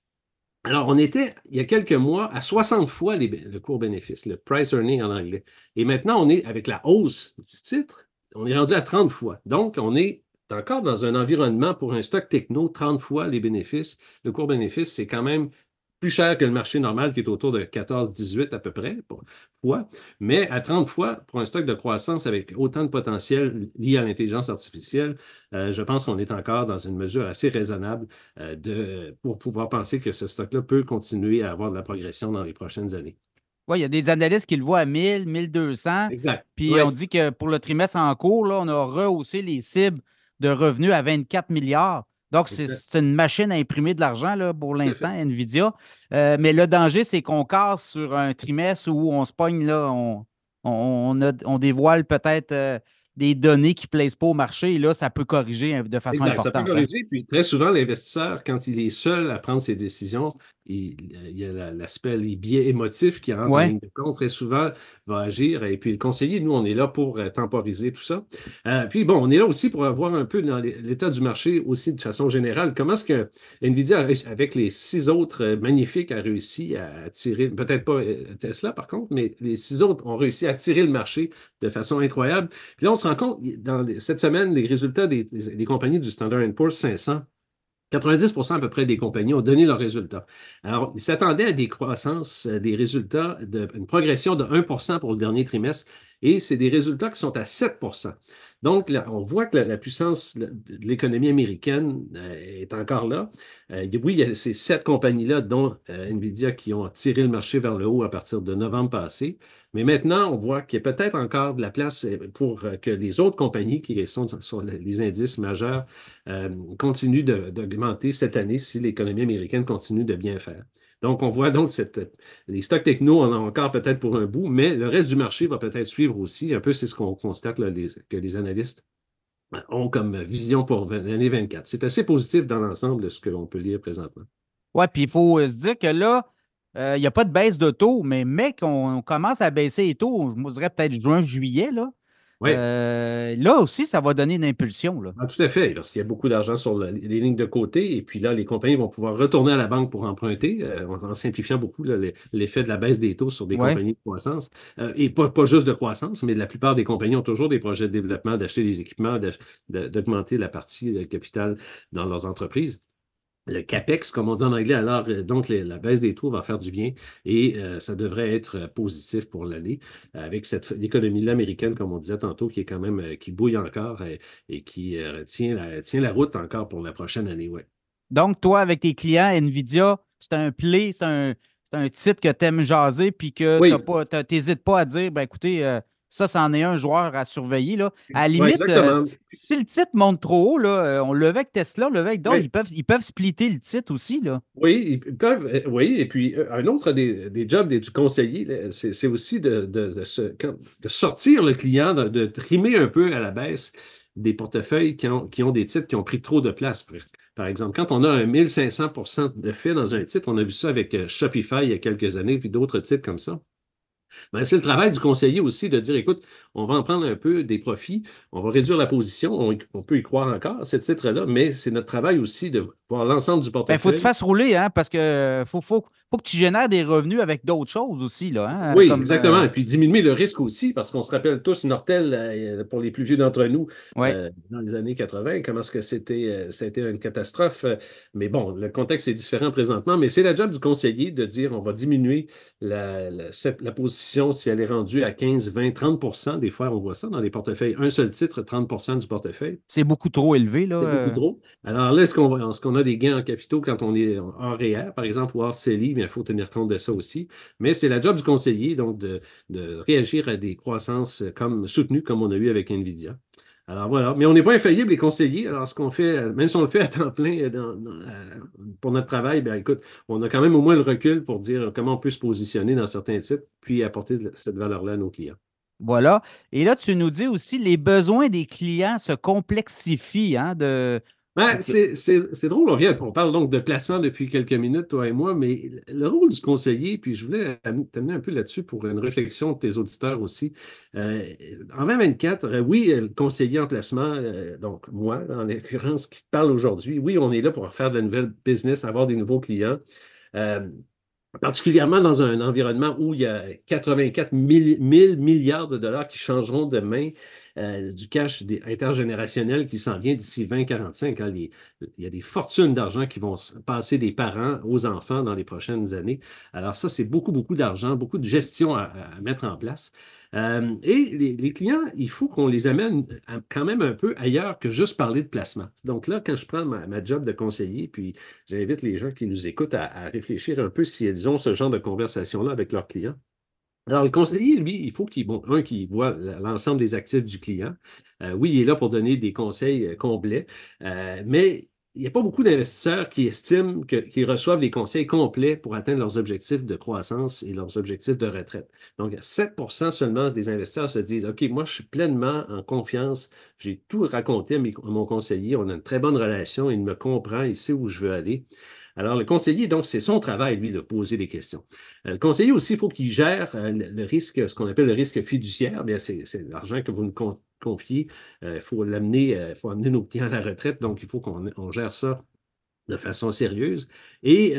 Alors, on était, il y a quelques mois, à 60 fois le cours bénéfice, le price earning en anglais. Et maintenant, on est, avec la hausse du titre, on est rendu à 30 fois. Donc, on est encore dans un environnement pour un stock techno, 30 fois les bénéfices. Le cours bénéfice, c'est quand même plus cher que le marché normal qui est autour de 14-18 à peu près fois, mais à 30 fois pour un stock de croissance avec autant de potentiel lié à l'intelligence artificielle, euh, je pense qu'on est encore dans une mesure assez raisonnable euh, de, pour pouvoir penser que ce stock-là peut continuer à avoir de la progression dans les prochaines années. Oui, il y a des analystes qui le voient à 1000, 1200. Exact. Puis on dit que pour le trimestre en cours, là, on a rehaussé les cibles de revenus à 24 milliards. Donc, c'est une machine à imprimer de l'argent pour l'instant, NVIDIA. Euh, mais le danger, c'est qu'on casse sur un trimestre où on se pogne, là, on, on, dévoile peut-être euh, des données qui ne plaisent pas au marché. Et là, ça peut corriger hein, de façon importante. Ça peut corriger. Puis très souvent, l'investisseur, quand il est seul à prendre ses décisions, il, y a l'aspect, les biais émotifs qui rentrent en ligne de compte. Très souvent, va agir. Et puis, le conseiller, nous, on est là pour euh, temporiser tout ça. Euh, puis, bon, on est là aussi pour voir un peu dans l'état du marché aussi de façon générale. Comment est-ce que NVIDIA, avec les six autres euh, magnifiques, a réussi à attirer, peut-être pas Tesla par contre, mais les six autres ont réussi à attirer le marché de façon incroyable. Puis là, on se rend compte, dans cette semaine, les résultats des, des compagnies du Standard Poor's 500 90% à peu près des compagnies ont donné leurs résultats. Alors, ils s'attendaient à des croissances, euh, des résultats, une progression de 1% pour le dernier trimestre. et c'est des résultats qui sont à 7 donc, on voit que la, puissance de l'économie américaine euh, est encore là. Euh, oui, il y a ces sept compagnies-là, dont euh, Nvidia, qui ont tiré le marché vers le haut à partir de novembre passé. Mais maintenant, on voit qu'il y a peut-être encore de la place pour que les autres compagnies qui sont sur les indices majeurs continuent d'augmenter cette année si l'économie américaine continue de bien faire. Donc, on voit donc les stocks techno, on en a encore peut-être pour un bout, mais le reste du marché va peut-être suivre aussi. Un peu, c'est ce qu'on constate que les analystes ont comme vision pour l'année 24. C'est assez positif dans l'ensemble de ce que l'on peut lire présentement. Oui, puis il faut se dire que là, euh, il n'y a pas de baisse de taux, mais mec, on, commence à baisser les taux, je me dirais peut-être juin, juillet, là. Euh, là aussi, ça va donner une impulsion. Là. Ah, tout à fait. Lorsqu'il y a beaucoup d'argent sur les lignes de côté, et puis là, les compagnies vont pouvoir retourner à la banque pour emprunter, euh, en, simplifiant beaucoup l'effet de la baisse des taux sur des compagnies de croissance. Euh, et pas, pas, juste de croissance, mais la plupart des compagnies ont toujours des projets de développement, d'acheter des équipements, d'augmenter la partie de capital dans leurs entreprises le CAPEX, comme on dit en anglais, alors euh, donc la baisse des taux va faire du bien et euh, ça devrait être euh, positif pour l'année avec cette économie-là américaine, comme on disait tantôt, qui est quand même qui bouille encore et, qui tient, la, tient la route encore pour la prochaine année. Ouais. Donc, toi, avec tes clients, NVIDIA, c'est un play, c'est un, titre que tu aimes jaser puis que tu n'hésites pas à dire, ben écoutez, ça, c'en est un joueur à surveiller. Là. À la limite, euh, si le titre monte trop haut, là, euh, on le veut avec Tesla, le veut avec d'autres, ils, peuvent, ils peuvent splitter le titre aussi. Là. Oui, ils peuvent, euh, oui, et puis un autre des, jobs du conseiller, c'est aussi de, de, sortir le client, de, trimer un peu à la baisse des portefeuilles qui ont, qui ont des titres qui ont pris trop de place. Par exemple, quand on a un 1500% de fait dans un titre, on a vu ça avec Shopify il y a quelques années, puis d'autres titres comme ça. Ben, c'est le travail du conseiller aussi de dire, écoute, on va en prendre un peu des profits, on va réduire la position, on, peut y croire encore ce titre-là, mais c'est notre travail aussi de voir l'ensemble du portefeuille. Il faut que tu fasses rouler, hein, parce que faut, faut, faut, que tu génères des revenus avec d'autres choses aussi. Là, hein, oui, exactement. Euh, Et puis diminuer le risque aussi, parce qu'on se rappelle tous Nortel, euh, pour les plus vieux d'entre nous, euh, dans les années 80, comment est-ce que c'était, ça a été une catastrophe. Mais bon, le contexte est différent présentement, mais c'est la job du conseiller de dire on va diminuer la, la, la position si elle est rendue à 15, 20, 30% Des fois, on voit ça dans les portefeuilles. Un seul titre, 30% du portefeuille. C'est beaucoup trop élevé, là. C'est beaucoup trop. Alors là, est-ce qu'on, est a des gains en capitaux quand on est hors REER, par exemple, ou hors CELI? il faut tenir compte de ça aussi. Mais c'est la job du conseiller, donc, de, réagir à des croissances comme soutenues, comme on a eu avec NVIDIA. Alors voilà, mais on n'est pas infaillible, les conseillers. Alors, ce qu'on fait, même si on le fait à temps plein euh, pour notre travail, bien écoute, on a quand même au moins le recul pour dire comment on peut se positionner dans certains titres, puis apporter cette valeur-là à nos clients. Voilà. Et là, tu nous dis aussi, les besoins des clients se complexifient hein, de, ben, c'est drôle, on, vient, on parle donc de placement depuis quelques minutes, toi et moi, mais le rôle du conseiller, puis je voulais t'amener un peu là-dessus pour une réflexion de tes auditeurs aussi. Euh, en 2024, euh, oui, le conseiller en placement, euh, donc moi, en l'occurrence, qui te parle aujourd'hui, oui, on est là pour faire de nouvelles business, avoir des nouveaux clients. particulièrement dans un environnement où il y a 84 000 milliards de dollars qui changeront de main euh, du cash intergénérationnel qui s'en vient d'ici 2045. Hein, il y a des fortunes d'argent qui vont passer des parents aux enfants dans les prochaines années. Alors ça, c'est beaucoup, beaucoup d'argent, beaucoup de gestion à, mettre en place. Euh, et les, clients, il faut qu'on les amène quand même un peu ailleurs que juste parler de placement. Donc là, quand je prends ma, job de conseiller, puis j'invite les gens qui nous écoutent à, à réfléchir un peu si elles ont ce genre de conversation-là avec leurs clients. Alors, le conseiller, lui, il faut qu'il un, voit l'ensemble des actifs du client. Euh, oui, il est là pour donner des conseils euh, complets, euh, mais il n'y a pas beaucoup d'investisseurs qui estiment qu'ils reçoivent les conseils complets pour atteindre leurs objectifs de croissance et leurs objectifs de retraite. Donc, 7% seulement des investisseurs se disent OK, moi, je suis pleinement en confiance. J'ai tout raconté à mon conseiller. On a une très bonne relation. Il me comprend. Il sait où je veux aller. Alors, le conseiller, donc, c'est son travail, lui, de poser des questions. Euh, le conseiller aussi, il faut qu'il gère euh, le risque, ce qu'on appelle le risque fiduciaire. Bien, c'est l'argent que vous nous confiez. Euh, il faut l'amener, il faut amener nos clients à la retraite. Donc, il faut qu'on gère ça de façon sérieuse. Et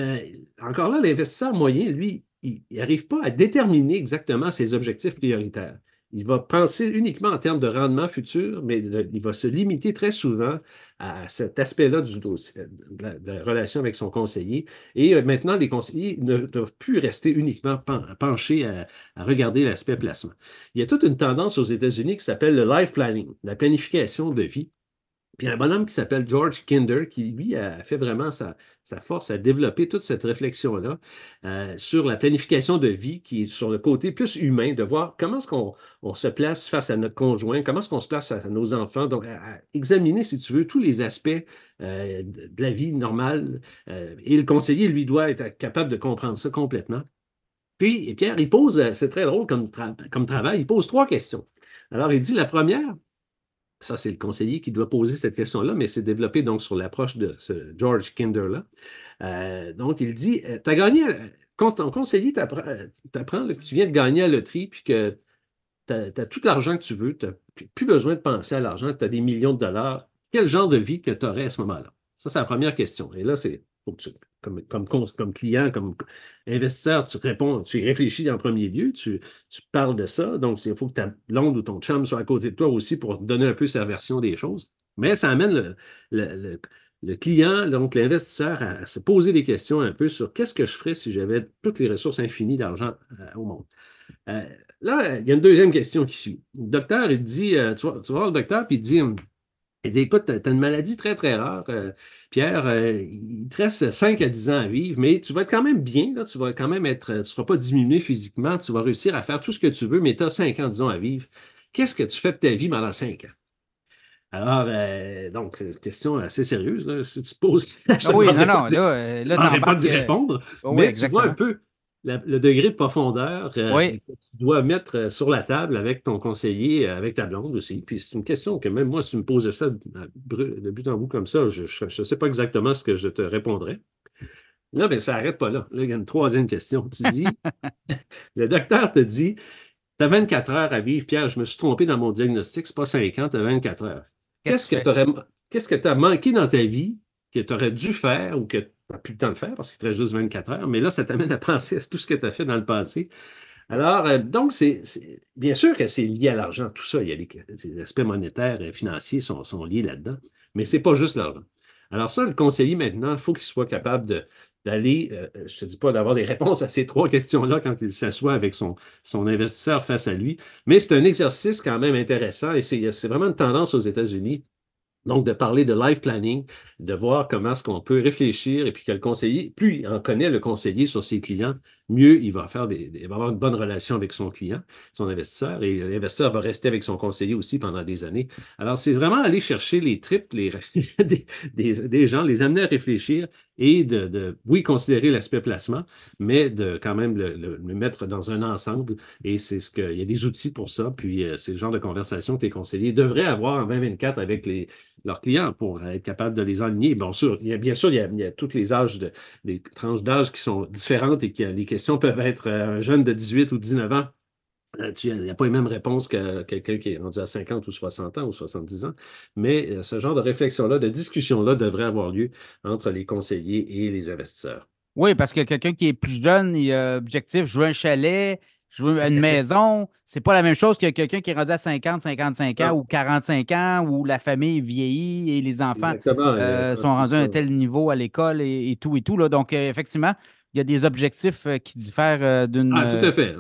encore là, l'investisseur moyen, lui, il n'arrive pas à déterminer exactement ses objectifs prioritaires. Il va penser uniquement en termes de rendement futur, mais il va se limiter très souvent à cet aspect-là du dossier, de la, relation avec son conseiller. Et euh, maintenant, les conseillers ne doivent plus rester uniquement penchés à, à regarder l'aspect placement. Il y a toute une tendance aux États-Unis qui s'appelle le life planning, la planification de vie. Puis un bonhomme qui s'appelle George Kinder, qui lui a fait vraiment sa, force à développer toute cette réflexion-là euh, sur la planification de vie, qui est sur le côté plus humain, de voir comment est-ce qu'on se place face à notre conjoint, comment est-ce qu'on se place à nos enfants, donc examiner, si tu veux, tous les aspects euh, de, la vie normale. Euh, et le conseiller, lui, doit être capable de comprendre ça complètement. Puis, Pierre, il pose, c'est très drôle comme, comme travail, il pose trois questions. Alors, il dit, la première, ça, c'est le conseiller qui doit poser cette question-là, mais c'est développé donc sur l'approche de ce George Kinder-là. Euh, donc, il dit euh, Tu as gagné, quand ton conseiller t'apprend que tu viens de gagner à la loterie, puis que tu as, tout l'argent que tu veux, tu n'as plus besoin de penser à l'argent, tu as des millions de dollars. Quel genre de vie que tu aurais à ce moment-là? Ça, c'est la première question. Et là, c'est comme, comme, client, comme investisseur, tu réponds, tu réfléchis en premier lieu, tu, parles de ça. Donc, il faut que ta blonde ou ton chum soit à côté de toi aussi pour donner un peu sa version des choses. Mais ça amène le, client, donc l'investisseur, à, se poser des questions un peu sur qu'est-ce que je ferais si j'avais toutes les ressources infinies d'argent euh, au monde. Euh, là, il y a une deuxième question qui suit. Le docteur, il dit, euh, tu, vas, tu, voir le docteur, puis il dit, il dit Écoute, tu as une maladie très, très rare, euh, Pierre. Euh, il te reste 5 à 10 ans à vivre, mais tu vas être quand même bien. Là, tu vas quand même être. Tu ne seras pas diminué physiquement. Tu vas réussir à faire tout ce que tu veux, mais tu as 5 ans, disons, à vivre. Qu'est-ce que tu fais de ta vie pendant 5 ans? Alors, euh, donc, question assez sérieuse. Là, si tu poses. Ah oui, non, non, là, là pas d'y répondre. Oh mais tu vois un peu le degré de profondeur euh, que tu dois mettre euh, sur la table avec ton conseiller, euh, avec ta blonde aussi. Puis c'est une question que même moi, si tu me posais ça de but en bout comme ça, je ne sais pas exactement ce que je te répondrais. Là, mais ça n'arrête pas là. Là, il y a une troisième question. Tu dis, [LAUGHS] le docteur te dit, tu as 24 heures à vivre. Pierre, je me suis trompé dans mon diagnostic, c'est pas 50, tu as 24 heures. Qu'est-ce que tu as manqué dans ta vie que tu aurais dû faire ou que tu n'as plus le temps de faire parce qu'il te juste 24 heures, mais là, ça t'amène à [LAUGHS] penser à tout ce que tu as fait dans le passé. Alors, euh, donc, c'est bien sûr que c'est lié à l'argent, tout ça. Il y a les, aspects monétaires et financiers sont, liés là-dedans, mais ce n'est pas juste l'argent. Alors, ça, le conseiller, maintenant, il faut qu'il soit capable d'aller, euh, je ne te dis pas d'avoir des réponses à ces trois questions-là quand il s'assoit avec son, son investisseur face à lui, mais c'est un exercice quand même intéressant et c'est vraiment une tendance aux États-Unis donc, de parler de life planning, de voir comment est-ce qu'on peut réfléchir et puis que le conseiller, plus il en connaît le conseiller sur ses clients, mieux il va, faire des, il va avoir une bonne relation avec son client, son investisseur, et l'investisseur va rester avec son conseiller aussi pendant des années. Alors, c'est vraiment aller chercher les tripes les, [LAUGHS] des, gens, les amener à réfléchir et de, oui, considérer l'aspect placement, mais de quand même le, mettre dans un ensemble. Et c'est ce qu'il y a des outils pour ça. Puis, euh, c'est le genre de conversation que les conseillers devraient avoir en 2024 avec les, leurs clients pour être capable de les aligner. Bien sûr, il y a, bien sûr, il y a, tous les âges, tranches d'âge qui sont différentes et que les questions peuvent être euh, un jeune de 18 ou 19 ans. Euh, il n'y a pas les mêmes réponses que quelqu'un qui est rendu à 50 ou 60 ans ou 70 ans, mais euh, ce genre de réflexion-là, de discussion-là devrait avoir lieu entre les conseillers et les investisseurs. Oui, parce que quelqu'un qui est plus jeune, il a objectif, je veux un chalet, je veux une maison. C'est pas la même chose que quelqu'un qui est rendu à 50, 55 ans ou 45 ans où la famille vieillit et les enfants euh, sont rendus à un tel niveau à l'école et, tout et tout. Là. Donc, euh, effectivement, il y a des objectifs euh, qui diffèrent d'une. Ah, tout à fait,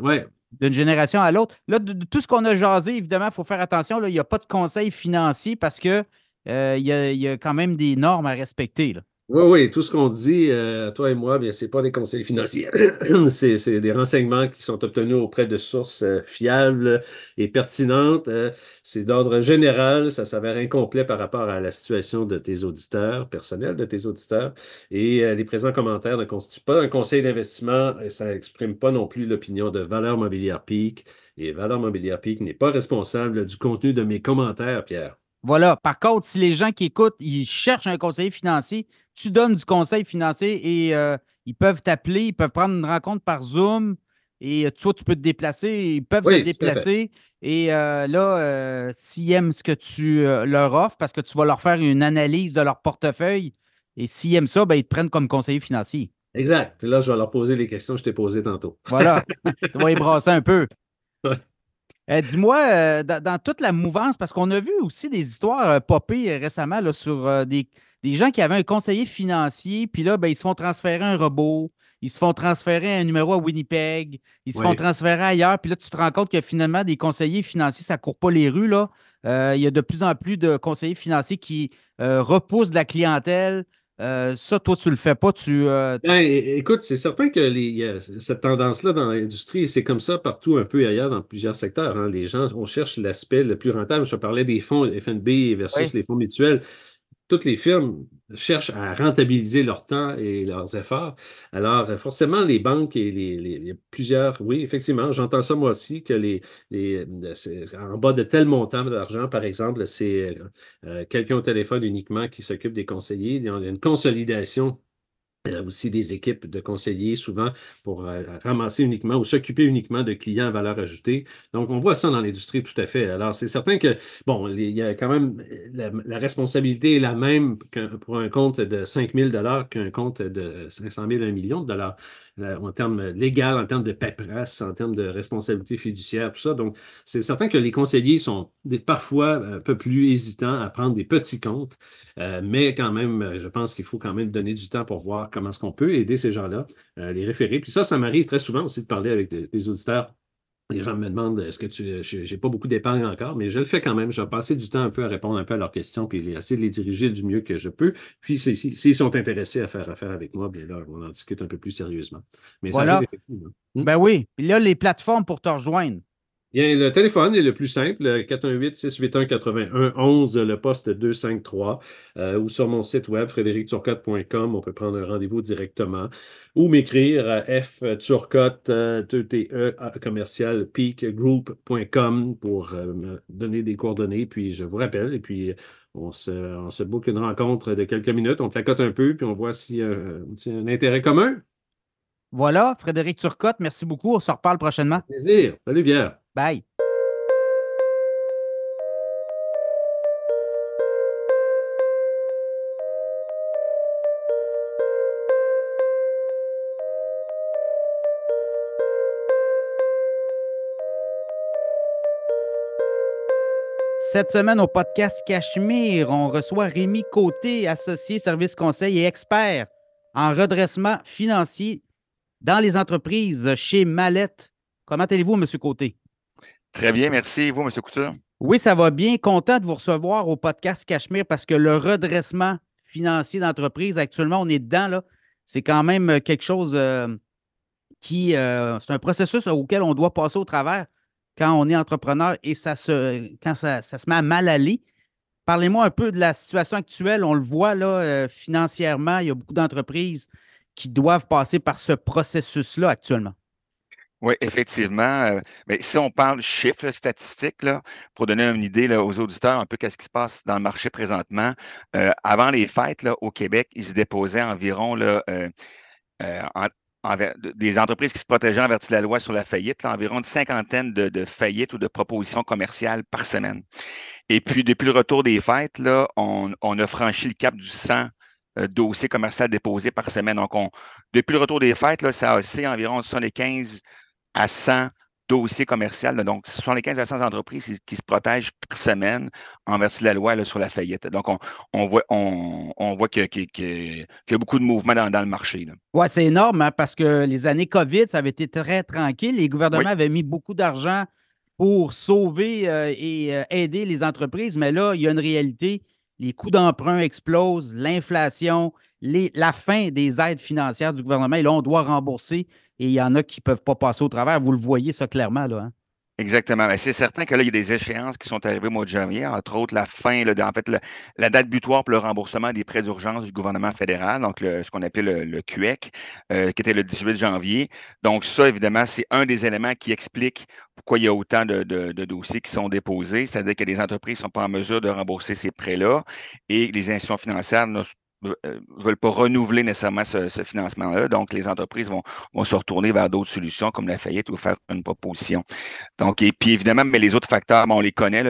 D'une génération à l'autre. Là, de, tout ce qu'on a jasé, évidemment, il faut faire attention. Là, il n'y a pas de conseil financier parce qu'il il, y a, quand même des normes à respecter. Là. Oui, oui, tout ce qu'on dit, euh, toi et moi, bien, ce n'est pas des conseils financiers. [CLEARS THROAT] c'est des renseignements qui sont obtenus auprès de sources euh, fiables et pertinentes. Euh, c'est d'ordre général, ça s'avère incomplet par rapport à la situation de tes auditeurs, personnels de tes auditeurs. Et les présents commentaires ne constituent pas un conseil d'investissement et ça n'exprime pas non plus l'opinion de Valeur Mobilière Peak. Et Valeur Mobilière Peak n'est pas responsable du contenu de mes commentaires, Pierre. Voilà. Par contre, si les gens qui écoutent, ils cherchent un conseiller financier, tu donnes du conseil financier et euh, ils peuvent t'appeler, ils peuvent prendre une rencontre par Zoom et euh, toi, tu peux te déplacer, ils peuvent se déplacer. Et euh, là, s'ils aiment ce que tu leur offres, parce que tu vas leur faire une analyse de leur portefeuille, et s'ils aiment ça, ben, ils te prennent comme conseiller financier. Exact. Puis là, je vais leur poser les questions que je t'ai posées tantôt. Voilà. [LAUGHS] tu vas y brasser un peu. Euh, dis-moi, dans, toute la mouvance, parce qu'on a vu aussi des histoires popées récemment là, sur des, gens qui avaient un conseiller financier, puis là, ben, ils se font transférer un robot, ils se font transférer un numéro à Winnipeg, ils se font transférer ailleurs, puis là, tu te rends compte que finalement, des conseillers financiers, ça ne court pas les rues. Là. il y a de plus en plus de conseillers financiers qui repoussent de la clientèle, euh, ça, toi, tu le fais pas. Tu, euh, ben, écoute, c'est certain que les, cette tendance-là dans l'industrie, c'est comme ça partout un peu ailleurs dans plusieurs secteurs. Hein. Les gens, on cherche l'aspect le plus rentable. Je parlais des fonds FNB versus les fonds mutuels toutes les firmes cherchent à rentabiliser leur temps et leurs efforts. Alors, forcément, les banques et les, plusieurs, oui, effectivement, j'entends ça moi aussi, que les, en bas de tel montant d'argent, par exemple, c'est euh, quelqu'un au téléphone uniquement qui s'occupe des conseillers. Il y a une consolidation aussi des équipes de conseillers, souvent pour euh, ramasser uniquement ou s'occuper uniquement de clients à valeur ajoutée. Donc, on voit ça dans l'industrie tout à fait. Alors, c'est certain que, bon, il y a quand même, la, responsabilité est la même pour un compte de 5 000 qu'un compte de 500 000 1 million de dollars. Euh, en termes légal, en termes de paperasse, en termes de responsabilité fiduciaire, tout ça. Donc, c'est certain que les conseillers sont parfois un peu plus hésitants à prendre des petits comptes, euh, mais quand même, je pense qu'il faut quand même donner du temps pour voir comment est-ce qu'on peut aider ces gens-là, euh, les référer. Puis ça, ça m'arrive très souvent aussi de parler avec des auditeurs les gens me demandent est-ce que tu. J'ai pas beaucoup d'épargne encore, mais je le fais quand même. Je vais passer du temps un peu à répondre un peu à leurs questions, puis essayer de les diriger du mieux que je peux. Puis s'ils sont intéressés à faire affaire avec moi, bien là, on en discute un peu plus sérieusement. Mais voilà. ça hmm? Ben oui. Puis là, les plateformes pour te rejoindre. Bien, le téléphone est le plus simple, 418-681-91, le poste 253, euh, ou sur mon site web, frédéricturcotte.com, on peut prendre un rendez-vous directement, ou m'écrire à fturcotte, euh, e commercial, peakgroup.com pour euh, me donner des coordonnées, puis je vous rappelle, et puis on se, on se boucle une rencontre de quelques minutes, on placote un peu, puis on voit s'il y a un intérêt commun. Voilà, Frédéric Turcotte, merci beaucoup. On se reparle prochainement. Plaisir. Salut, Pierre. Bye. Cette semaine au podcast Cachemire, on reçoit Rémi Côté, associé service conseil et expert en redressement financier dans les entreprises chez Mallette. Comment allez-vous, M. Côté? Très bien, merci. Et vous, M. Couture? Oui, ça va bien. Content de vous recevoir au podcast Cachemire parce que le redressement financier d'entreprise, actuellement, on est dedans. Là. C'est quand même quelque chose euh, qui. Euh, c'est un processus auquel on doit passer au travers quand on est entrepreneur et ça se, quand ça, se met à mal aller. Parlez-moi un peu de la situation actuelle. On le voit là, euh, financièrement, il y a beaucoup d'entreprises qui doivent passer par ce processus-là actuellement? Oui, effectivement. Euh, mais si on parle chiffres, statistiques, là, pour donner une idée là, aux auditeurs un peu qu'est-ce qui se passe dans le marché présentement, euh, avant les fêtes là, au Québec, ils se déposaient environ là, euh, des entreprises qui se protégeaient en vertu de la loi sur la faillite, environ une cinquantaine de, faillites ou de propositions commerciales par semaine. Et puis, depuis le retour des fêtes, là, on, a franchi le cap du 100 dossiers commerciaux déposés par semaine. Donc, on, depuis le retour des fêtes, là, ça a aussi environ 75 à 100 dossiers commerciaux. Donc, ce sont les 15 à 100 entreprises qui, se protègent par semaine en vertu de la loi sur la faillite. Donc, on, voit, on, voit qu'il y, a beaucoup de mouvements dans, le marché. Oui, c'est énorme hein, parce que les années COVID, ça avait été très tranquille. Les gouvernements avaient mis beaucoup d'argent pour sauver euh, et euh, aider les entreprises. Mais là, il y a une réalité. Les coûts d'emprunt explosent, l'inflation, la fin des aides financières du gouvernement. Et là, on doit rembourser et il y en a qui ne peuvent pas passer au travers. Vous le voyez ça clairement, là. Hein? Exactement. c'est certain que là, il y a des échéances qui sont arrivées au mois de janvier, entre autres la fin, en fait, la date butoir pour le remboursement des prêts d'urgence du gouvernement fédéral, donc ce qu'on appelle le, QEC, euh, qui était le 18 janvier. Donc, ça, évidemment, c'est un des éléments qui explique pourquoi il y a autant de, dossiers qui sont déposés, c'est-à-dire que les entreprises ne sont pas en mesure de rembourser ces prêts-là et les institutions financières ne euh, veulent pas renouveler nécessairement ce, financement-là. Donc, les entreprises vont, se retourner vers d'autres solutions comme la faillite ou faire une proposition. Donc, et puis évidemment, mais les autres facteurs, on les connaît,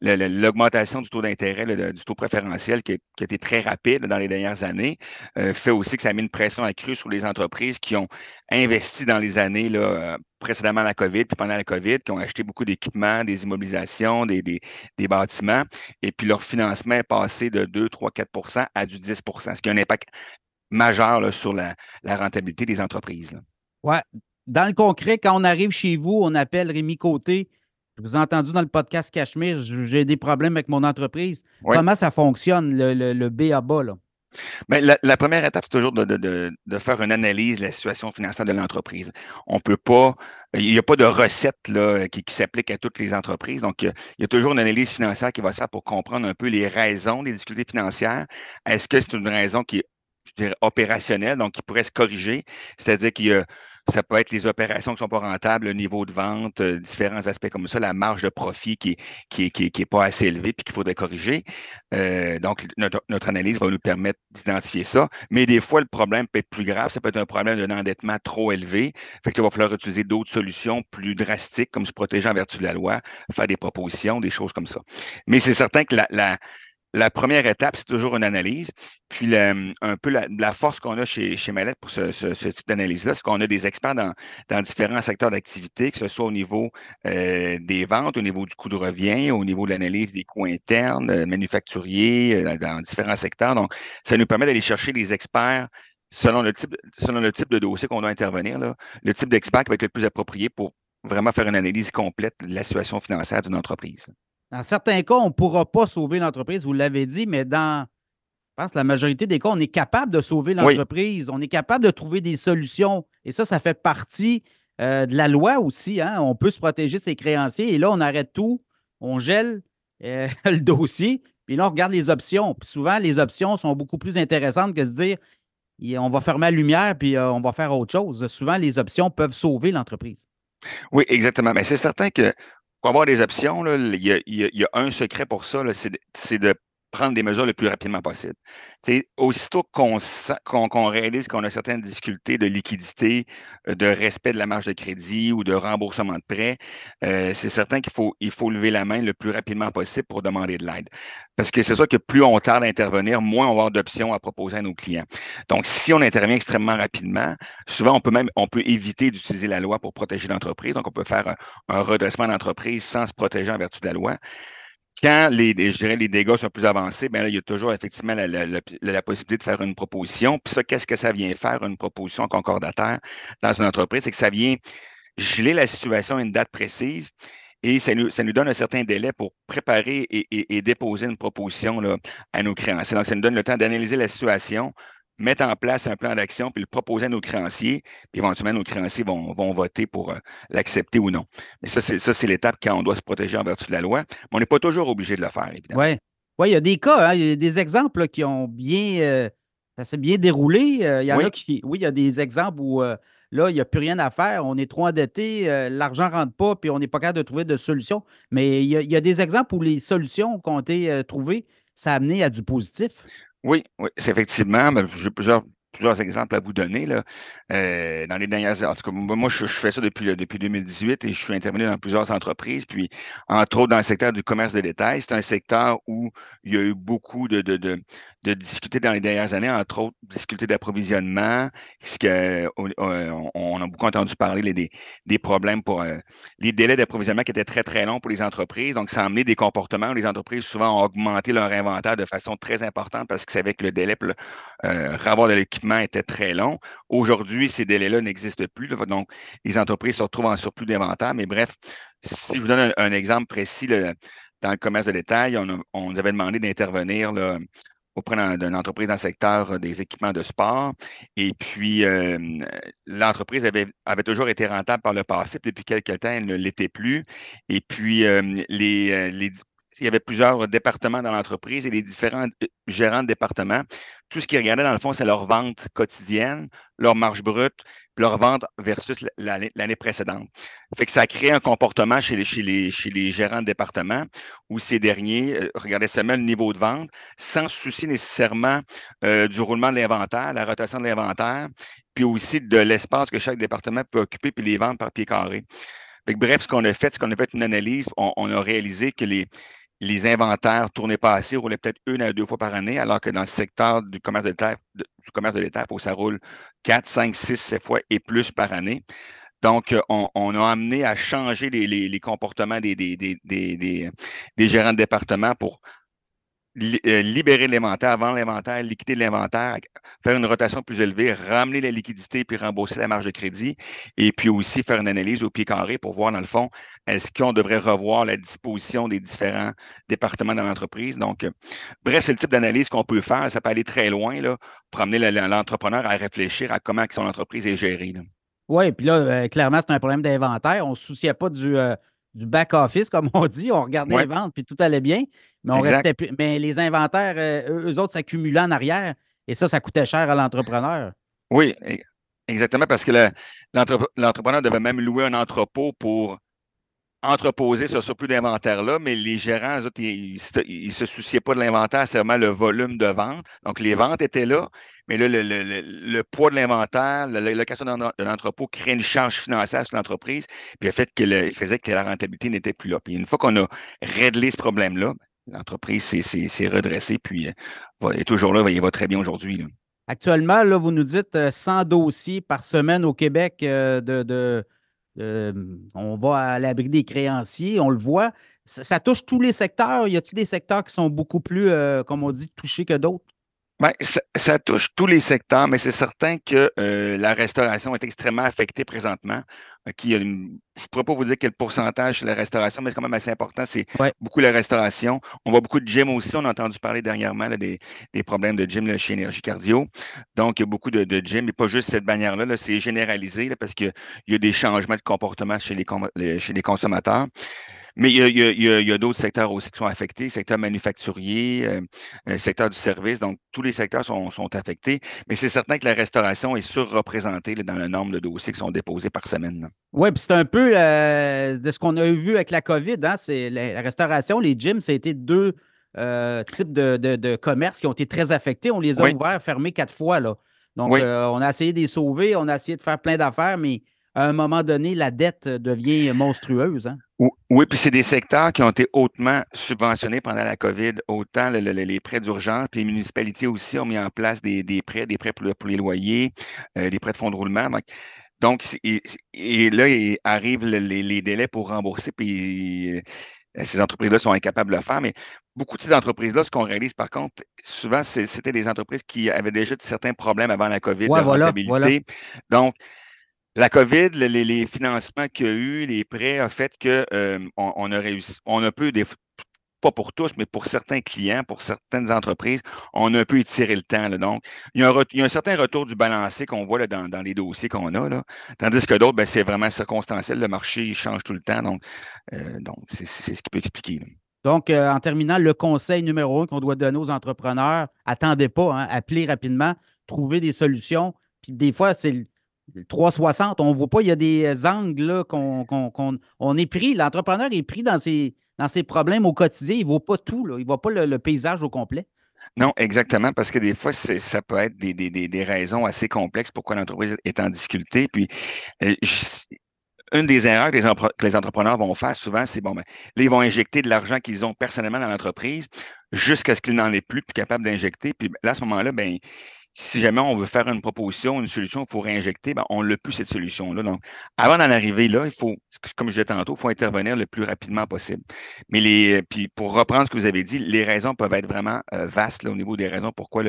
l'augmentation du taux d'intérêt, du taux préférentiel qui, a été très rapide dans les dernières années, euh, fait aussi que ça mis une pression accrue sur les entreprises qui ont investi dans les années là, précédemment la COVID, puis pendant la COVID, qui ont acheté beaucoup d'équipements, des immobilisations, des, bâtiments, et puis leur financement est passé de 2, 3, 4% à du 10% ce qui a un impact majeur sur la, rentabilité des entreprises. Oui. Dans le concret, quand on arrive chez vous, on appelle Rémi Côté. Je vous ai entendu dans le podcast Cachemire, j'ai des problèmes avec mon entreprise. Comment ça fonctionne, le, le, le B à bas? Là? Bien, la, première étape, c'est toujours de, faire une analyse de la situation financière de l'entreprise. On peut pas, il n'y a pas de recette là, qui, s'applique à toutes les entreprises. Donc, il y, a, toujours une analyse financière qui va se faire pour comprendre un peu les raisons des difficultés financières. Est-ce que c'est une raison qui est opérationnelle, donc qui pourrait se corriger? C'est-à-dire qu'il y a ça peut être les opérations qui ne sont pas rentables, le niveau de vente, euh, différents aspects comme ça, la marge de profit qui n'est qui, qui, pas assez élevée puis qu'il faudrait corriger. Euh, donc, notre, analyse va nous permettre d'identifier ça. Mais des fois, le problème peut être plus grave. Ça peut être un problème d'un endettement trop élevé. Fait qu'il va falloir utiliser d'autres solutions plus drastiques, comme se protéger en vertu de la loi, faire des propositions, des choses comme ça. Mais c'est certain que la la première étape, c'est toujours une analyse. Puis un peu la, force qu'on a chez, chez Mallette pour ce, type d'analyse-là, c'est qu'on a des experts dans, différents secteurs d'activité, que ce soit au niveau euh, des ventes, au niveau du coût de revient, au niveau de l'analyse des coûts internes, euh, manufacturiers, euh, dans différents secteurs. Donc, ça nous permet d'aller chercher des experts selon le type, selon le type de dossier qu'on doit intervenir, le type d'expert qui va être le plus approprié pour vraiment faire une analyse complète de la situation financière d'une entreprise. Dans certains cas, on ne pourra pas sauver l'entreprise, vous l'avez dit, mais dans, je pense, la majorité des cas, on est capable de sauver l'entreprise. On est capable de trouver des solutions. Et ça, ça fait partie euh, de la loi aussi. Hein. On peut se protéger ses créanciers. Et là, on arrête tout, on gèle euh, [LAUGHS] le dossier, puis là, on regarde les options. Puis souvent, les options sont beaucoup plus intéressantes que de se dire on va fermer la lumière, puis euh, on va faire autre chose. Souvent, les options peuvent sauver l'entreprise. Oui, exactement. Mais c'est certain que pour avoir des options, il, y a, un secret pour ça, c'est de prendre des mesures le plus rapidement possible. aussitôt qu'on réalise qu'on a certaines difficultés de liquidité, euh, de respect de la marge de crédit ou de remboursement de prêt, euh, c'est certain qu'il faut, il faut lever la main le plus rapidement possible pour demander de l'aide. Parce que c'est sûr que plus on tarde à intervenir, moins on va avoir d'options à proposer à nos clients. Donc, si on intervient extrêmement rapidement, souvent on peut même on peut éviter d'utiliser la loi pour protéger l'entreprise. Donc, on peut faire un, un redressement d'entreprise sans se protéger en vertu de la loi. Quand les, je dirais, les dégâts sont plus avancés, bien là, il y a toujours effectivement la, possibilité de faire une proposition. Puis ça, qu'est-ce que ça vient faire, une proposition concordataire dans une entreprise? C'est que ça vient geler la situation à une date précise et ça nous, ça nous donne un certain délai pour préparer et, déposer une proposition à nos créanciers. Donc, ça nous donne le temps d'analyser la situation, mettre en place un plan d'action, puis le proposer à nos créanciers, puis éventuellement, nos créanciers vont, vont voter pour euh, l'accepter ou non. Mais ça, c'est ça, c'est l'étape quand on doit se protéger en vertu de la loi. Mais on n'est pas toujours obligé de le faire, évidemment. Oui. Ouais, il y a des cas, hein, il y a des exemples qui ont bien. Euh, ça s'est bien déroulé. Euh, il y en a qui. Oui, il y a des exemples où là, il n'y a plus rien à faire. On est trop endetté, l'argent ne rentre pas, puis on n'est pas capable de trouver de solution. Mais il y, a, il y, a, des exemples où les solutions qui ont été trouvées, ça a amené à du positif. Oui, oui, c'est effectivement, ben, j'ai plusieurs, plusieurs exemples à vous donner. Là. Euh, dans les dernières en tout cas, moi, je, fais ça depuis, depuis 2018 et je suis intervenu dans plusieurs entreprises, puis entre autres dans le secteur du commerce de détail. C'est un secteur où il y a eu beaucoup de, de, de, de difficultés dans les dernières années, entre autres difficultés d'approvisionnement, on, on, a beaucoup entendu parler des, problèmes pour euh, les délais d'approvisionnement qui étaient très, très longs pour les entreprises. Donc, ça a amené des comportements où les entreprises souvent ont augmenté leur inventaire de façon très importante parce qu'ils savaient que le délai pour euh, de l'équipement était très long. Aujourd'hui, ces délais-là n'existent plus. donc, les entreprises se retrouvent en surplus d'inventaire. Mais bref, si je vous donne un, exemple précis, dans le commerce de détail, on, on avait demandé d'intervenir auprès d'une entreprise dans le secteur euh, des équipements de sport. Et puis, euh, l'entreprise avait, toujours été rentable par le passé, puis depuis quelques temps, elle ne l'était plus. Et puis, euh, les, il y avait plusieurs départements dans l'entreprise et les différents gérants de départements, tout ce qu'ils regardaient dans le fond, c'est leur vente quotidienne, leur marge brute, puis leur vente versus l'année précédente. Fait que ça crée un comportement chez les, gérants de département où ces derniers euh, regardaient seulement le niveau de vente sans souci nécessairement euh, du roulement de l'inventaire, la rotation de l'inventaire, puis aussi de l'espace que chaque département peut occuper puis les vendre par pied carré. Bref, ce qu'on a fait, c'est qu'on a fait une analyse, on a réalisé que les, les inventaires tournaient pas assez, roulaient peut-être une à deux fois par année, alors que dans le secteur du commerce de l'État, du commerce de ça roule quatre, cinq, six, sept fois et plus par année. Donc, on, a amené à changer les, comportements des, gérants de département pour euh, libérer l'inventaire, vendre l'inventaire, liquider l'inventaire, faire une rotation plus élevée, ramener la liquidité puis rembourser la marge de crédit, et puis aussi faire une analyse au pied carré pour voir, dans le fond, est-ce qu'on devrait revoir la disposition des différents départements dans l'entreprise. Donc, euh, bref, c'est le type d'analyse qu'on peut faire. Ça peut aller très loin là, pour amener l'entrepreneur à réfléchir à comment son entreprise est gérée. Oui, puis là, euh, clairement, c'est un problème d'inventaire. On ne se souciait pas du, du back-office, comme on dit. On regardait les ventes, puis tout allait bien. Mais, on restait, mais les inventaires, euh, eux autres, s'accumulaient en arrière. Et ça, ça coûtait cher à l'entrepreneur. Oui, e, exactement, parce que l'entrepreneur devait même louer un entrepôt pour entreposer ce surplus d'inventaire-là, mais les gérants, ils ne se souciaient pas de l'inventaire, c'est vraiment le volume de vente. Donc, les ventes étaient là, mais là, le, poids de l'inventaire, la location de l'entrepôt crée une charge financière sur l'entreprise, puis le fait qu'il faisait que la rentabilité n'était plus là. Puis une fois qu'on a réglé ce problème-là, l'entreprise s'est redressée, puis euh, est toujours là, il va très bien aujourd'hui. Actuellement, vous nous dites 100 euh, dossiers par semaine au Québec euh, de on va à l'abri des créanciers, on le voit. Ça, touche tous les secteurs. Y a-t-il des secteurs qui sont beaucoup plus, euh, comme on dit, touchés que d'autres? Bien, ça, touche tous les secteurs, mais c'est certain que euh, la restauration est extrêmement affectée présentement. Je ne pourrais pas vous dire quel pourcentage de la restauration, mais c'est quand même assez important. C'est beaucoup la restauration. On voit beaucoup de gym aussi. On a entendu parler dernièrement des, problèmes de gym chez Énergie Cardio. Donc, il y a beaucoup de, de gym, et pas juste cette bannière-là. -là, c'est généralisé parce qu'il y a des changements de comportement chez les, chez les consommateurs. Mais il y a, d'autres secteurs aussi qui sont affectés, secteur manufacturier, euh, euh, secteur du service. Donc, tous les secteurs sont, affectés. Mais c'est certain que la restauration est surreprésentée dans le nombre de dossiers qui sont déposés par semaine. Oui, puis c'est un peu euh, de ce qu'on a vu avec la COVID. Hein, c'est la, restauration, les gyms, ça a été deux types de, commerces qui ont été très affectés. On les a ouverts, fermés quatre fois. Là. Donc, on a essayé de les sauver, on a essayé de faire plein d'affaires, mais à un moment donné, la dette devient monstrueuse. Hein? Oui, puis c'est des secteurs qui ont été hautement subventionnés pendant la COVID, autant les prêts d'urgence, puis les municipalités aussi ont mis en place des, prêts, des prêts pour, les loyers, euh, des prêts de fonds de roulement. Donc, et, là, arrivent les, délais pour rembourser, puis euh, ces entreprises-là sont incapables de le faire, mais beaucoup de ces entreprises-là, ce qu'on réalise par contre, souvent, c'était des entreprises qui avaient déjà certains problèmes avant la COVID de rentabilité. Donc, la COVID, les, financements qu'il y a eu, les prêts, a fait qu'on euh, on a réussi, on a peu, pas pour tous, mais pour certains clients, pour certaines entreprises, on a un peu étiré le temps. Donc, il y, a un, certain retour du balancé qu'on voit dans, les dossiers qu'on a. Là. Tandis que d'autres, ben, c'est vraiment circonstanciel. Le marché change tout le temps. Donc, euh, donc c'est ce qui peut expliquer. Donc, euh, en terminant, le conseil numéro un qu'on doit donner aux entrepreneurs, attendez pas, hein, appelez rapidement, trouvez des solutions. Puis des fois, c'est 360, on ne voit pas, il y a des angles qu'on on est pris, l'entrepreneur est pris dans ses, problèmes au quotidien, il ne voit pas tout, il ne voit pas le, paysage au complet. Non, exactement, parce que des fois, ça peut être des, raisons assez complexes pourquoi l'entreprise est en difficulté. Puis, euh, une des erreurs que les, entrepreneurs vont faire souvent, c'est bon, ben, là, ils vont injecter de l'argent qu'ils ont personnellement dans l'entreprise jusqu'à ce qu'ils n'en aient plus, capables d'injecter. Puis là, à ce moment-là, ben, si jamais on veut faire une proposition, une solution pour réinjecter, ben, on n'a plus cette solution-là. Donc, avant d'en arriver là, il faut, comme je disais tantôt, il faut intervenir le plus rapidement possible. Mais puis pour reprendre ce que vous avez dit, les raisons peuvent être vraiment euh, vastes au niveau des raisons pourquoi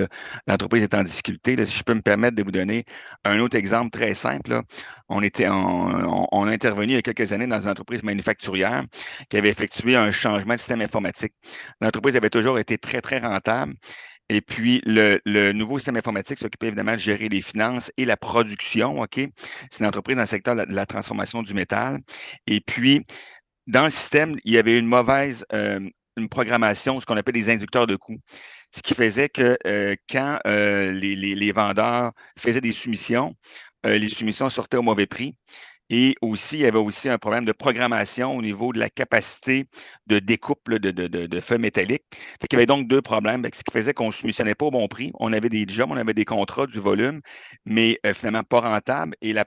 l'entreprise est en difficulté. si je peux me permettre de vous donner un autre exemple très simple, on, était on, a intervenu il y a quelques années dans une entreprise manufacturière qui avait effectué un changement de système informatique. L'entreprise avait toujours été très, très rentable. Et puis, le, nouveau système informatique s'occupait évidemment de gérer les finances et la production. OK? C'est une entreprise dans le secteur de la, transformation du métal. Et puis, dans le système, il y avait une mauvaise euh, une programmation, ce qu'on appelle des inducteurs de coûts. Ce qui faisait que euh, quand euh, les, les, vendeurs faisaient des soumissions, les soumissions sortaient au mauvais prix. Et aussi, il y avait aussi un problème de programmation au niveau de la capacité de découpe de, de, feux métalliques. il y avait donc deux problèmes, ce qui faisait qu'on ne soumissionnait pas au bon prix. On avait des jobs, on avait des contrats, du volume, mais euh, finalement pas rentable. Et la,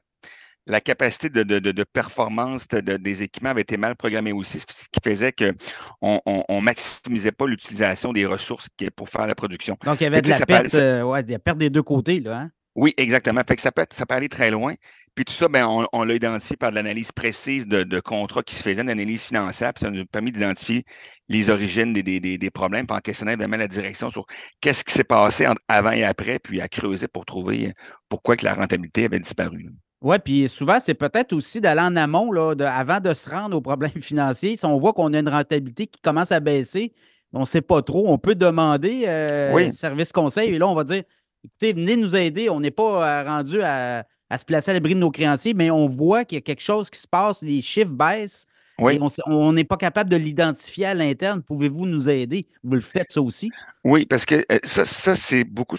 la capacité de, performance des équipements avait été mal programmée aussi, ce qui faisait qu'on ne maximisait pas l'utilisation des ressources pour faire la production. Donc, il y avait de la perte, euh, ouais, de la perte des deux côtés. Là, hein? Oui, exactement. Fait que ça peut, ça peut aller très loin. Puis tout ça, ben, on, l'a identifié par de l'analyse précise de, contrats qui se faisaient, d'analyse financière, puis ça nous a permis d'identifier les origines des, des, problèmes, puis en questionnant vraiment la direction sur qu'est-ce qui s'est passé avant et après, puis à creuser pour trouver pourquoi que la rentabilité avait disparu. Oui, puis souvent, c'est peut-être aussi d'aller en amont, là, avant de se rendre aux problèmes [LAUGHS] financiers. Si on voit qu'on a une rentabilité qui commence à baisser, on ne sait pas trop, on peut demander euh, service conseil, et là, on va dire écoutez, venez nous aider, on n'est pas euh, rendu à, se placer à l'abri de nos créanciers, mais on voit qu'il y a quelque chose qui se passe, les chiffres baissent. Et on n'est pas capable de l'identifier à l'interne. Pouvez-vous nous aider? Vous le faites ça aussi? Oui, parce que euh, ça, ça c'est beaucoup.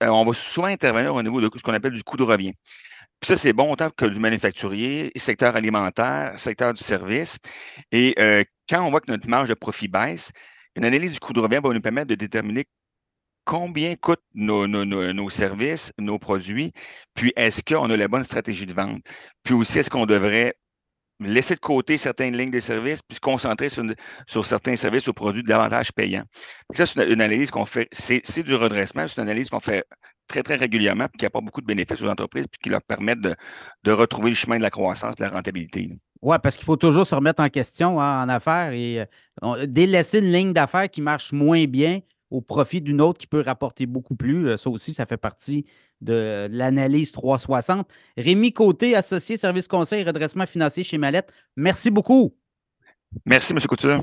On va souvent intervenir au niveau de ce qu'on appelle du coût de revient. Puis ça, c'est bon autant que du manufacturier, secteur alimentaire, secteur du service. Et euh, quand on voit que notre marge de profit baisse, une analyse du coût de revient va nous permettre de déterminer combien coûtent nos, nos, services, nos produits, puis est-ce qu'on a la bonne stratégie de vente? Puis aussi, est-ce qu'on devrait laisser de côté certaines lignes de services, puis se concentrer sur, sur certains services ou produits davantage payants? ça, c'est une, analyse qu'on fait, c'est du redressement, c'est une analyse qu'on fait très, très régulièrement, puis qui apporte beaucoup de bénéfices aux entreprises, puis qui leur permettent de, retrouver le chemin de la croissance de la rentabilité. Oui, parce qu'il faut toujours se remettre en question hein, en affaires et euh, délaisser une ligne d'affaires qui marche moins bien au profit d'une autre qui peut rapporter beaucoup plus. Euh, ça aussi, ça fait partie de l'analyse 360. Rémi Côté, associé service conseil redressement financier chez Mallette, merci beaucoup. Merci, M. Couture.